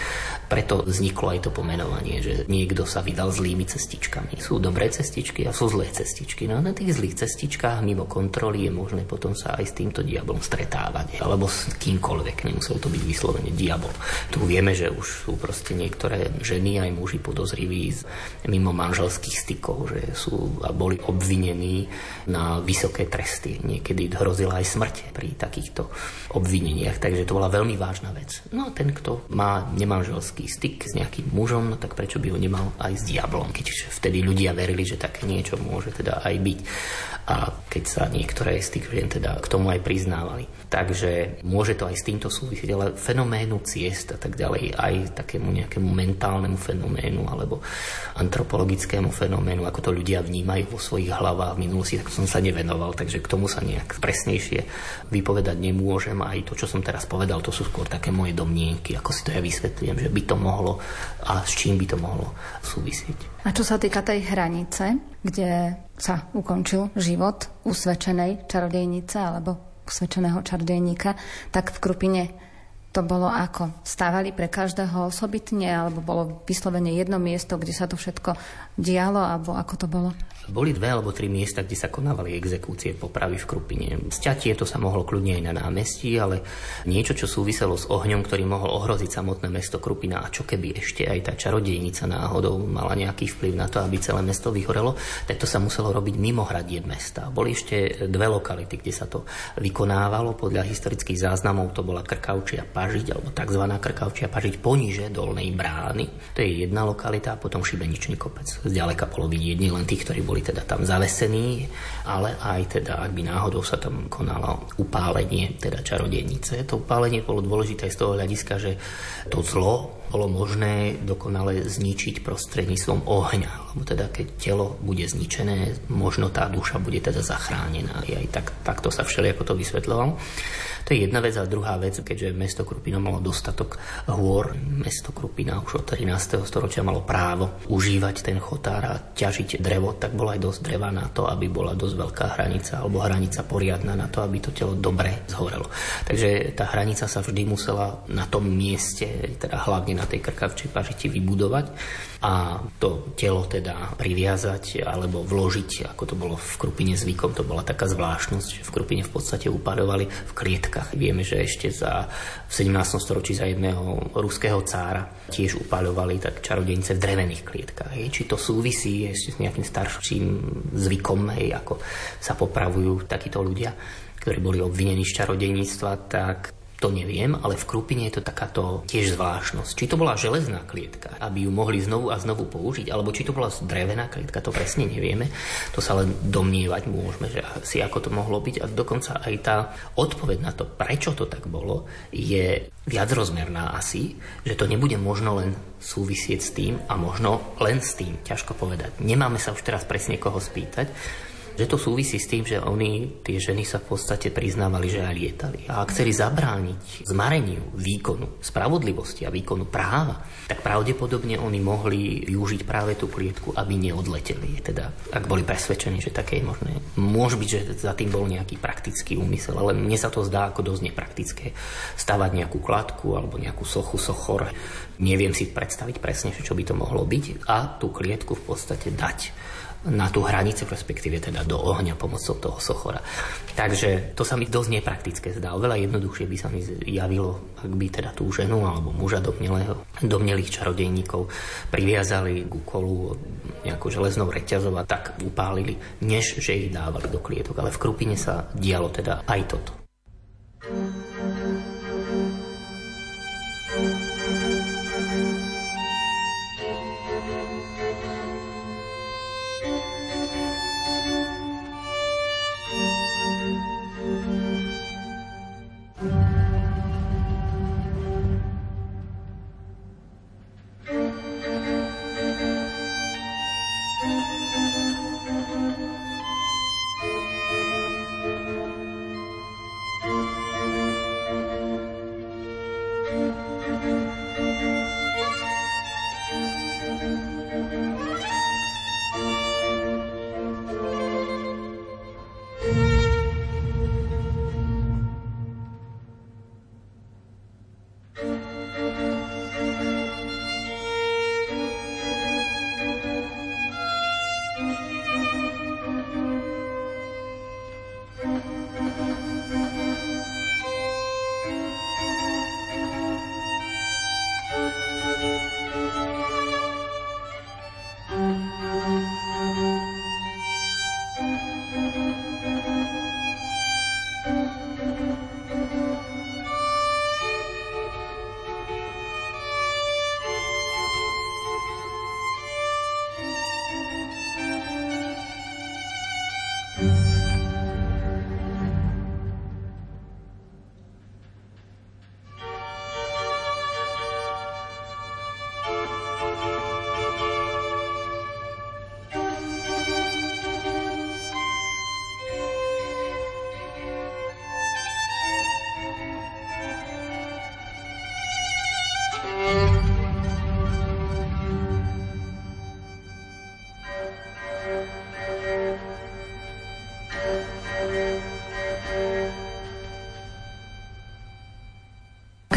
preto vzniklo aj to pomenovanie, že nie niekto sa vydal zlými cestičkami. Sú dobré cestičky a sú zlé cestičky. No a na tých zlých cestičkách mimo kontroly je možné potom sa aj s týmto diablom stretávať. Alebo s kýmkoľvek. Nemusel to byť vyslovene diabol. Tu vieme, že už sú proste niektoré ženy aj muži podozriví z mimo manželských stykov, že sú a boli obvinení na vysoké tresty. Niekedy hrozila aj smrť pri takýchto obvineniach. Takže to bola veľmi vážna vec. No a ten, kto má nemanželský styk s nejakým mužom, no tak prečo by ho nemal mal aj s diablom, keď vtedy ľudia verili, že také niečo môže teda aj byť. A keď sa niektoré z tých žien teda k tomu aj priznávali. Takže môže to aj s týmto súvisieť, ale fenoménu ciest a tak ďalej, aj takému nejakému mentálnemu fenoménu alebo antropologickému fenoménu, ako to ľudia vnímajú vo svojich hlavách v minulosti, tak som sa nevenoval, takže k tomu sa nejak presnejšie vypovedať nemôžem. Aj to, čo som teraz povedal, to sú skôr také moje domnienky, ako si to ja vysvetlím, že by to mohlo a s čím by to mohlo súvisieť. A čo sa týka tej hranice, kde sa ukončil život usvedčenej čarodejnice alebo usvedčeného čarodejníka, tak v Krupine to bolo ako? Stávali pre každého osobitne, alebo bolo vyslovene jedno miesto, kde sa to všetko dialo, alebo ako to bolo? Boli dve alebo tri miesta, kde sa konávali exekúcie popravy v Krupine. Sťatie to sa mohlo kľudne aj na námestí, ale niečo, čo súviselo s ohňom, ktorý mohol ohroziť samotné mesto Krupina a čo keby ešte aj tá čarodejnica náhodou mala nejaký vplyv na to, aby celé mesto vyhorelo, tak to sa muselo robiť mimo hradie mesta. Boli ešte dve lokality, kde sa to vykonávalo. Podľa historických záznamov to bola Krkavčia Pažiť, alebo tzv. Krkavčia Pažiť poníže dolnej brány. To je jedna lokalita, a potom Šibeničný kopec. Zďaleka bolo vidieť len tých, ktorí boli boli teda tam zavesení, ale aj teda, ak by náhodou sa tam konalo upálenie, teda čarodejnice. To upálenie bolo dôležité z toho hľadiska, že to zlo bolo možné dokonale zničiť prostredníctvom ohňa. Lebo teda keď telo bude zničené, možno tá duša bude teda zachránená. Aj tak, takto sa všelijako to vysvetľovalo. To je jedna vec a druhá vec, keďže mesto Krupina malo dostatok hôr, mesto Krupina už od 13. storočia malo právo užívať ten chotár a ťažiť drevo, tak bola aj dosť dreva na to, aby bola dosť veľká hranica alebo hranica poriadna na to, aby to telo dobre zhorelo. Takže tá hranica sa vždy musela na tom mieste, teda hlavne na tej krkavčej pažiti vybudovať a to telo teda priviazať alebo vložiť, ako to bolo v Krupine zvykom, to bola taká zvláštnosť, že v Krupine v podstate upadovali v klietkach. Vieme, že ešte za, v 17. storočí za jedného ruského cára tiež upaľovali tak čarodejnice v drevených klietkách. Hej. Či to súvisí ešte s nejakým starším zvykom, hej, ako sa popravujú takíto ľudia, ktorí boli obvinení z čarodejníctva, tak to neviem, ale v Krupine je to takáto tiež zvláštnosť. Či to bola železná klietka, aby ju mohli znovu a znovu použiť, alebo či to bola drevená klietka, to presne nevieme. To sa len domnievať môžeme, že si ako to mohlo byť. A dokonca aj tá odpoveď na to, prečo to tak bolo, je viacrozmerná asi, že to nebude možno len súvisieť s tým a možno len s tým, ťažko povedať. Nemáme sa už teraz presne koho spýtať, že to súvisí s tým, že oni, tie ženy sa v podstate priznávali, že aj lietali. A ak chceli zabrániť zmareniu výkonu spravodlivosti a výkonu práva, tak pravdepodobne oni mohli využiť práve tú klietku, aby neodleteli. Teda, ak boli presvedčení, že také je možné. Môže byť, že za tým bol nejaký praktický úmysel, ale mne sa to zdá ako dosť nepraktické. Stavať nejakú kladku alebo nejakú sochu, sochor. Neviem si predstaviť presne, čo by to mohlo byť. A tú klietku v podstate dať na tú hranicu, respektíve teda do ohňa pomocou toho sochora. Takže to sa mi dosť nepraktické zdá. Oveľa jednoduchšie by sa mi javilo, ak by teda tú ženu alebo muža domnelého, domnelých čarodejníkov priviazali k kolu nejakou železnou reťazou a tak upálili, než že ich dávali do klietok. Ale v Krupine sa dialo teda aj toto.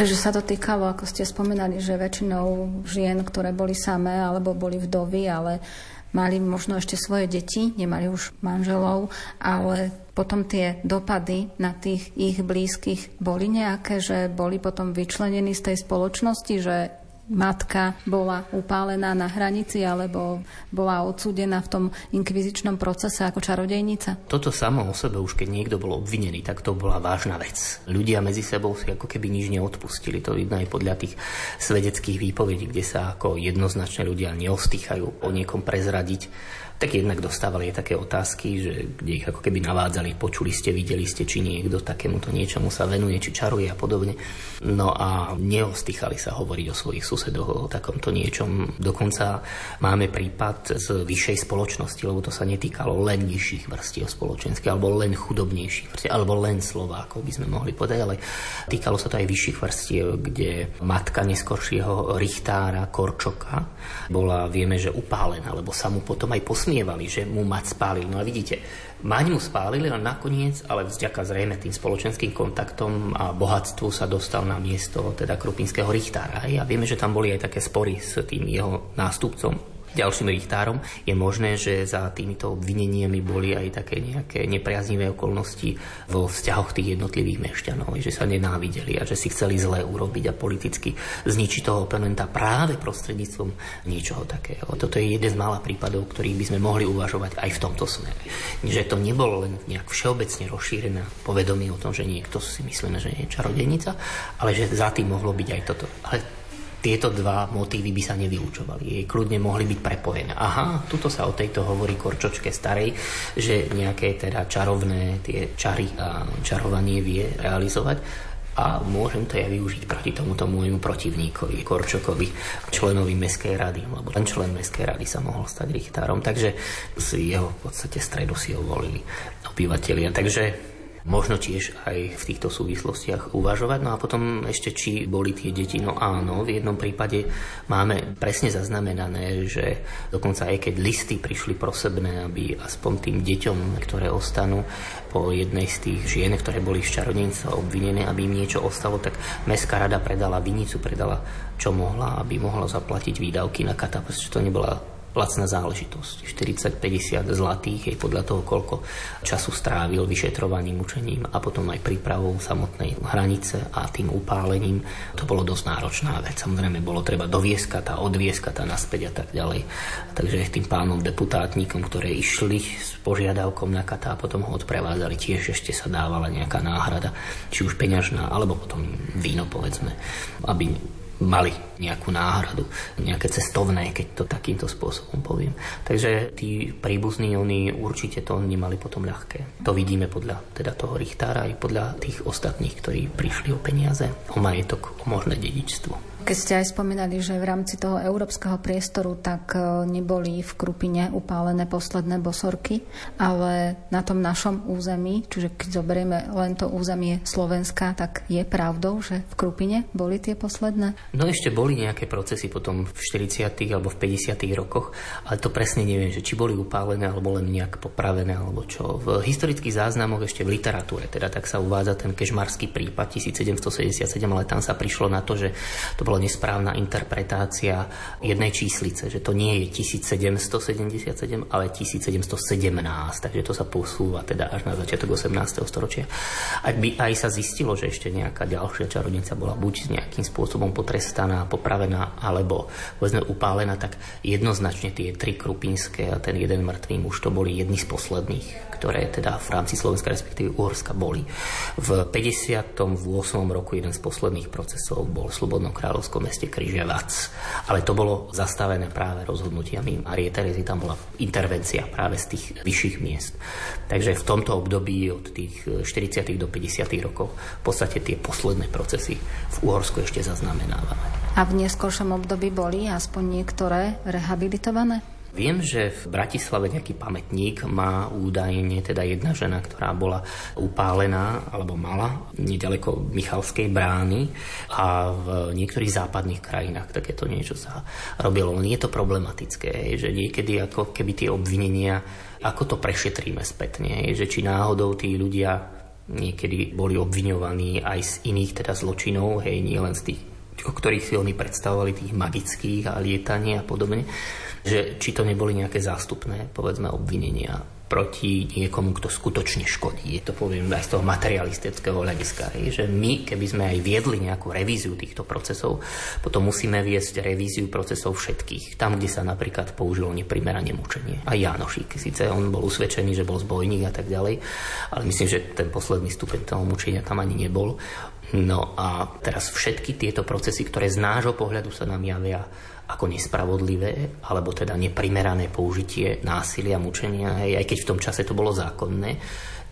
Takže sa to týkalo, ako ste spomenali, že väčšinou žien, ktoré boli samé alebo boli vdovy, ale mali možno ešte svoje deti, nemali už manželov, ale potom tie dopady na tých ich blízkych boli nejaké, že boli potom vyčlenení z tej spoločnosti, že matka bola upálená na hranici alebo bola odsúdená v tom inkvizičnom procese ako čarodejnica? Toto samo o sebe, už keď niekto bol obvinený, tak to bola vážna vec. Ľudia medzi sebou si ako keby nič neodpustili. To vidno aj podľa tých svedeckých výpovedí, kde sa ako jednoznačne ľudia neostýchajú o niekom prezradiť tak jednak dostávali aj také otázky, že kde ich ako keby navádzali, počuli ste, videli ste, či niekto takémuto niečomu sa venuje, či čaruje a podobne. No a neostýchali sa hovoriť o svojich susedoch, o takomto niečom. Dokonca máme prípad z vyššej spoločnosti, lebo to sa netýkalo len nižších vrstiev spoločenských, alebo len chudobnejších vrstiev, alebo len Slovákov by sme mohli povedať, ale týkalo sa to aj vyšších vrstiev, kde matka neskoršieho richtára Korčoka bola, vieme, že upálená, lebo sa mu potom aj pos usmievali, že mu mať spálili. No a vidíte, mať mu spálili, ale nakoniec, ale vďaka zrejme tým spoločenským kontaktom a bohatstvu sa dostal na miesto teda krupinského richtára. A vieme, že tam boli aj také spory s tým jeho nástupcom ďalším richtárom, je možné, že za týmito obvineniami boli aj také nejaké nepriaznivé okolnosti vo vzťahoch tých jednotlivých mešťanov, že sa nenávideli a že si chceli zle urobiť a politicky zničiť toho oponenta práve prostredníctvom niečoho takého. Toto je jeden z mála prípadov, ktorých by sme mohli uvažovať aj v tomto smere. Že to nebolo len nejak všeobecne rozšírené povedomie o tom, že niekto si myslíme, že je čarodejnica, ale že za tým mohlo byť aj toto. Ale tieto dva motívy by sa nevylúčovali. Jej kľudne mohli byť prepojené. Aha, tuto sa o tejto hovorí Korčočke starej, že nejaké teda čarovné tie čary a čarovanie vie realizovať a môžem to ja využiť proti tomuto môjmu protivníkovi, Korčokovi, členovi Mestskej rady, lebo ten člen Mestskej rady sa mohol stať richtárom, takže si jeho v podstate stredu si ho volili obyvateľia. Takže možno tiež aj v týchto súvislostiach uvažovať. No a potom ešte, či boli tie deti. No áno, v jednom prípade máme presne zaznamenané, že dokonca aj keď listy prišli prosebné, aby aspoň tým deťom, ktoré ostanú po jednej z tých žien, ktoré boli z čarodejnica obvinené, aby im niečo ostalo, tak Mestská rada predala vinicu, predala čo mohla, aby mohla zaplatiť výdavky na kata, pretože to nebola lacná záležitosť. 40-50 zlatých je podľa toho, koľko času strávil vyšetrovaním, učením a potom aj prípravou samotnej hranice a tým upálením. To bolo dosť náročná vec. Samozrejme, bolo treba dovieskať a odvieskať a naspäť a tak ďalej. Takže tým pánom deputátnikom, ktoré išli s požiadavkom na kata a potom ho odprevádzali, tiež ešte sa dávala nejaká náhrada, či už peňažná, alebo potom víno, povedzme, aby mali nejakú náhradu, nejaké cestovné, keď to takýmto spôsobom poviem. Takže tí príbuzní, oni určite to nemali potom ľahké. To vidíme podľa teda toho Richtára aj podľa tých ostatných, ktorí prišli o peniaze, o majetok, o možné dedičstvo. Keď ste aj spomínali, že v rámci toho európskeho priestoru tak e, neboli v Krupine upálené posledné bosorky, ale na tom našom území, čiže keď zoberieme len to územie Slovenska, tak je pravdou, že v Krupine boli tie posledné? No ešte boli nejaké procesy potom v 40. alebo v 50. rokoch, ale to presne neviem, že či boli upálené alebo len nejak popravené alebo čo. V historických záznamoch ešte v literatúre, teda tak sa uvádza ten kežmarský prípad 1777, ale tam sa prišlo na to, že to bolo bola nesprávna interpretácia jednej číslice, že to nie je 1777, ale 1717, takže to sa posúva teda až na začiatok 18. storočia. Ak by aj sa zistilo, že ešte nejaká ďalšia čarodnica bola buď nejakým spôsobom potrestaná, popravená, alebo povedzme upálená, tak jednoznačne tie tri krupinské a ten jeden mŕtvý muž to boli jedni z posledných, ktoré teda v rámci Slovenska respektíve Uhorska boli. V 58. roku jeden z posledných procesov bol v Slobodnom kráľovskom meste Križevac. Ale to bolo zastavené práve rozhodnutiami Marie Terezy, tam bola intervencia práve z tých vyšších miest. Takže v tomto období od tých 40. do 50. rokov v podstate tie posledné procesy v Uhorsku ešte zaznamenávame. A v neskôršom období boli aspoň niektoré rehabilitované? Viem, že v Bratislave nejaký pamätník má údajne teda jedna žena, ktorá bola upálená alebo mala nedaleko Michalskej brány a v niektorých západných krajinách takéto niečo sa robilo. Len je to problematické, že niekedy ako keby tie obvinenia, ako to prešetríme spätne, že či náhodou tí ľudia niekedy boli obviňovaní aj z iných teda zločinov, hej, nie len z tých o ktorých si oni predstavovali tých magických a lietanie a podobne že či to neboli nejaké zástupné, povedzme, obvinenia proti niekomu, kto skutočne škodí. To poviem aj z toho materialistického hľadiska. Že my, keby sme aj viedli nejakú revíziu týchto procesov, potom musíme viesť revíziu procesov všetkých. Tam, kde sa napríklad použilo neprimerane mučenie. A Janošík, síce on bol usvedčený, že bol zbojník a tak ďalej, ale myslím, že ten posledný stupeň toho mučenia tam ani nebol. No a teraz všetky tieto procesy, ktoré z nášho pohľadu sa nám javia ako nespravodlivé, alebo teda neprimerané použitie násilia, mučenia, aj keď v tom čase to bolo zákonné,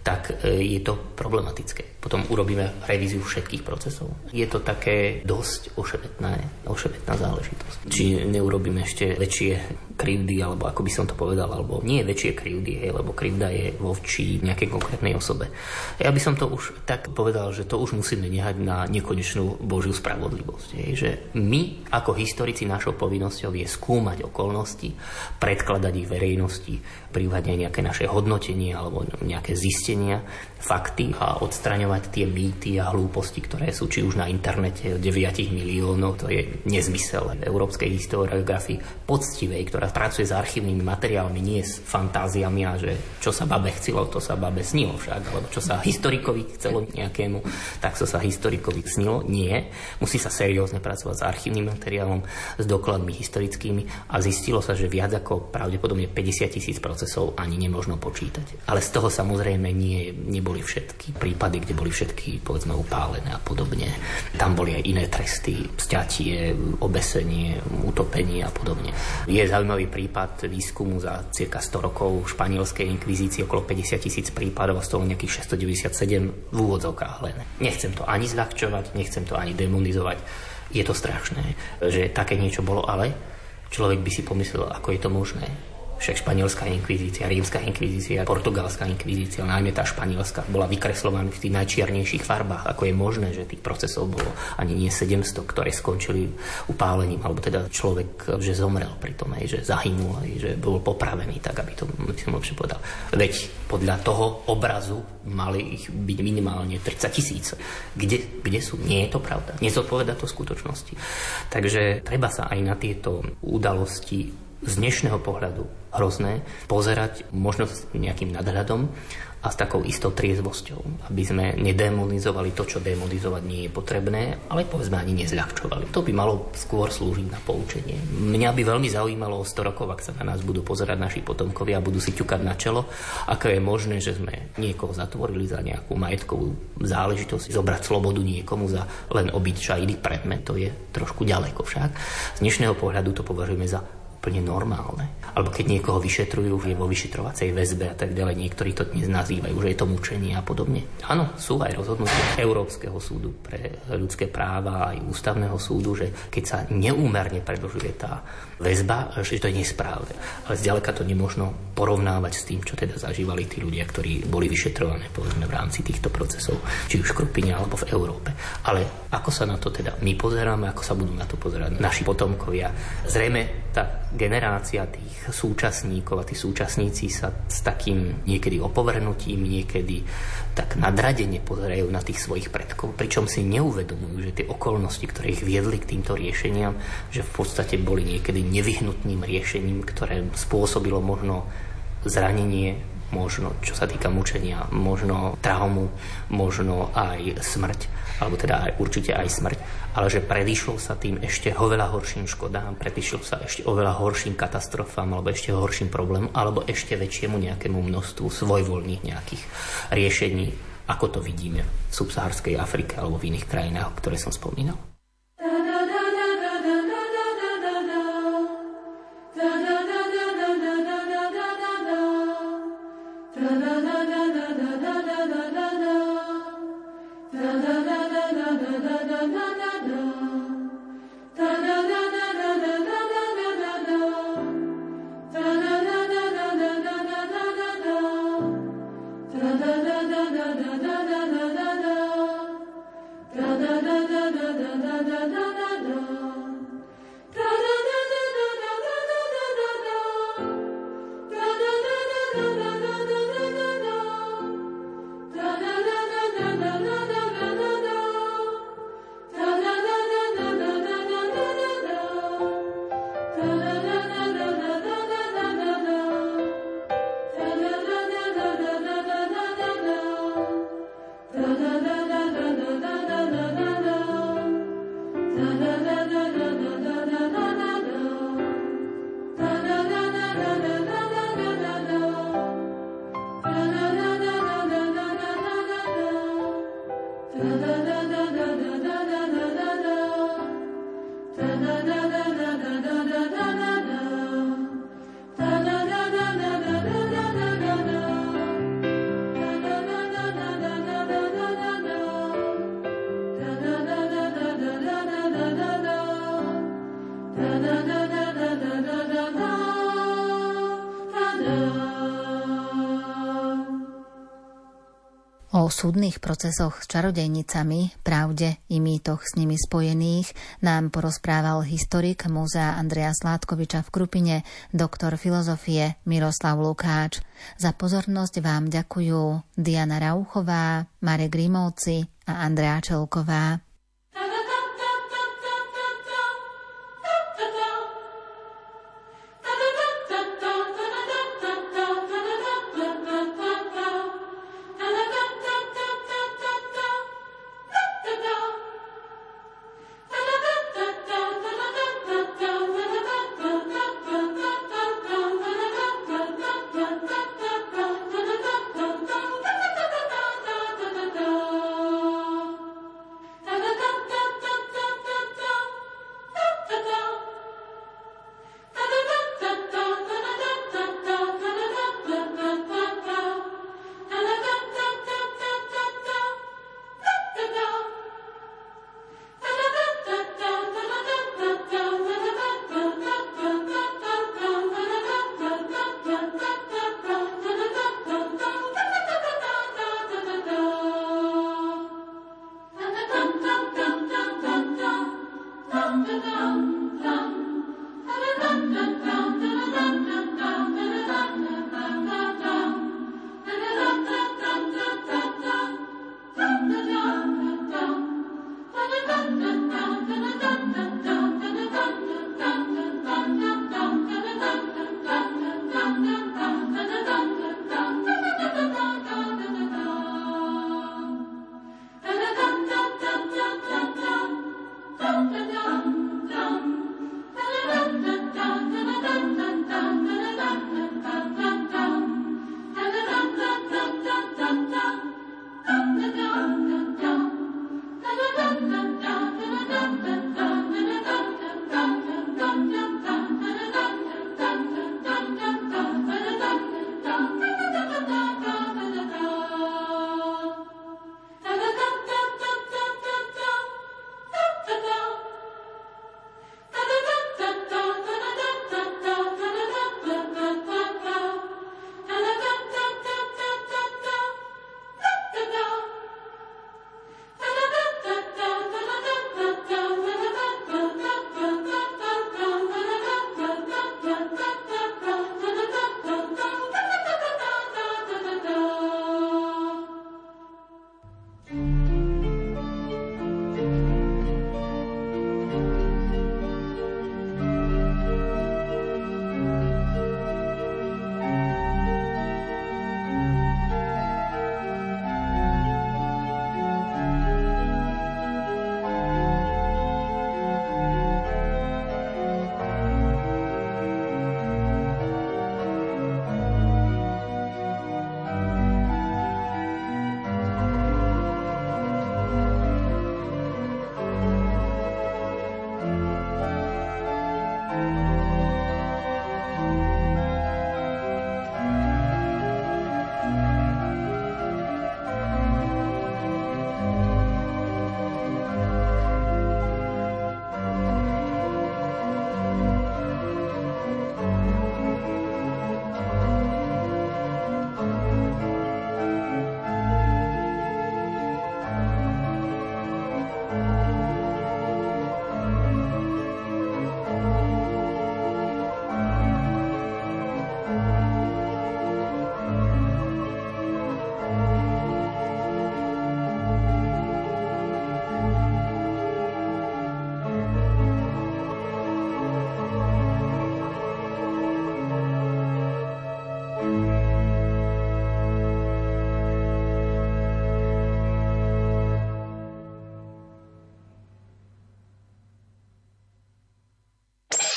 tak e, je to problematické. Potom urobíme revíziu všetkých procesov. Je to také dosť ošebetná, ošebetná záležitosť. Či neurobíme ešte väčšie krivdy, alebo ako by som to povedal, alebo nie väčšie krivdy, hej, lebo krivda je voči nejakej konkrétnej osobe. Ja by som to už tak povedal, že to už musíme nehať na nekonečnú Božiu spravodlivosť. Hej, že my ako historici našou povinnosťou je skúmať okolnosti, predkladať ich verejnosti, prípadne nejaké naše hodnotenie alebo nejaké zistenia, fakty a odstraňovať tie mýty a hlúposti, ktoré sú či už na internete 9 miliónov, to je nezmysel európskej historiografii poctivej, ktorá pracuje s archívnymi materiálmi, nie s fantáziami a že čo sa babe chcelo, to sa babe snilo však, alebo čo sa historikovi chcelo nejakému, tak to sa historikovi snilo. Nie. Musí sa seriózne pracovať s archívnym materiálom, s dokladmi historickými a zistilo sa, že viac ako pravdepodobne 50 tisíc procesov ani nemožno počítať. Ale z toho samozrejme nie, neboli všetky prípady, kde boli všetky povedzme upálené a podobne. Tam boli aj iné tresty, sťatie, obesenie, utopenie a podobne. Je zaujímavý prípad výskumu za cirka 100 rokov španielskej inkvizície, okolo 50 tisíc prípadov a z toho nejakých 697 v úvodzovkách len. Nechcem to ani zľahčovať, nechcem to ani demonizovať. Je to strašné, že také niečo bolo, ale človek by si pomyslel, ako je to možné však španielská inkvizícia, rímska inkvizícia, portugalská inkvizícia, najmä tá španielská, bola vykreslovaná v tých najčiernejších farbách. Ako je možné, že tých procesov bolo ani nie 700, ktoré skončili upálením, alebo teda človek, že zomrel pri tom, aj, že zahynul, aj, že bol popravený, tak aby to som lepšie povedal. Veď podľa toho obrazu mali ich byť minimálne 30 tisíc. Kde, kde sú? Nie je to pravda. Nezodpoveda to skutočnosti. Takže treba sa aj na tieto udalosti z dnešného pohľadu hrozné pozerať možno s nejakým nadhľadom a s takou istou triezvosťou, aby sme nedemonizovali to, čo demonizovať nie je potrebné, ale povedzme ani nezľahčovali. To by malo skôr slúžiť na poučenie. Mňa by veľmi zaujímalo o 100 rokov, ak sa na nás budú pozerať naši potomkovia a budú si ťukať na čelo, ako je možné, že sme niekoho zatvorili za nejakú majetkovú záležitosť, zobrať slobodu niekomu za len obyčajný predmet, to je trošku ďaleko však. Z dnešného pohľadu to považujeme za úplne normálne. Alebo keď niekoho vyšetrujú, je vo vyšetrovacej väzbe a tak ďalej, niektorí to dnes nazývajú, že je to mučenie a podobne. Áno, sú aj rozhodnutia Európskeho súdu pre ľudské práva aj ústavného súdu, že keď sa neúmerne predlžuje tá väzba, že to je nesprávne. Ale zďaleka to nemôžno porovnávať s tým, čo teda zažívali tí ľudia, ktorí boli vyšetrované povedzme v rámci týchto procesov, či už v Krupine alebo v Európe. Ale ako sa na to teda my pozeráme, ako sa budú na to pozerať naši potomkovia. Zrejme tá generácia tých súčasníkov a tí súčasníci sa s takým niekedy opovrhnutím, niekedy tak nadradene pozerajú na tých svojich predkov, pričom si neuvedomujú, že tie okolnosti, ktoré ich viedli k týmto riešeniam, že v podstate boli niekedy nevyhnutným riešením, ktoré spôsobilo možno zranenie, možno čo sa týka mučenia, možno traumu, možno aj smrť alebo teda aj určite aj smrť, ale že predišlo sa tým ešte oveľa horším škodám, predišlo sa ešte oveľa horším katastrofám, alebo ešte horším problémom, alebo ešte väčšiemu nejakému množstvu svojvoľných nejakých riešení, ako to vidíme v subsahárskej Afrike alebo v iných krajinách, ktoré som spomínal. Súdnych procesoch s čarodejnicami, pravde i mýtoch s nimi spojených nám porozprával historik múzea Andreja Sládkoviča v Krupine, doktor filozofie Miroslav Lukáč. Za pozornosť vám ďakujú Diana Rauchová, Marek Grimovci a Andrea Čelková.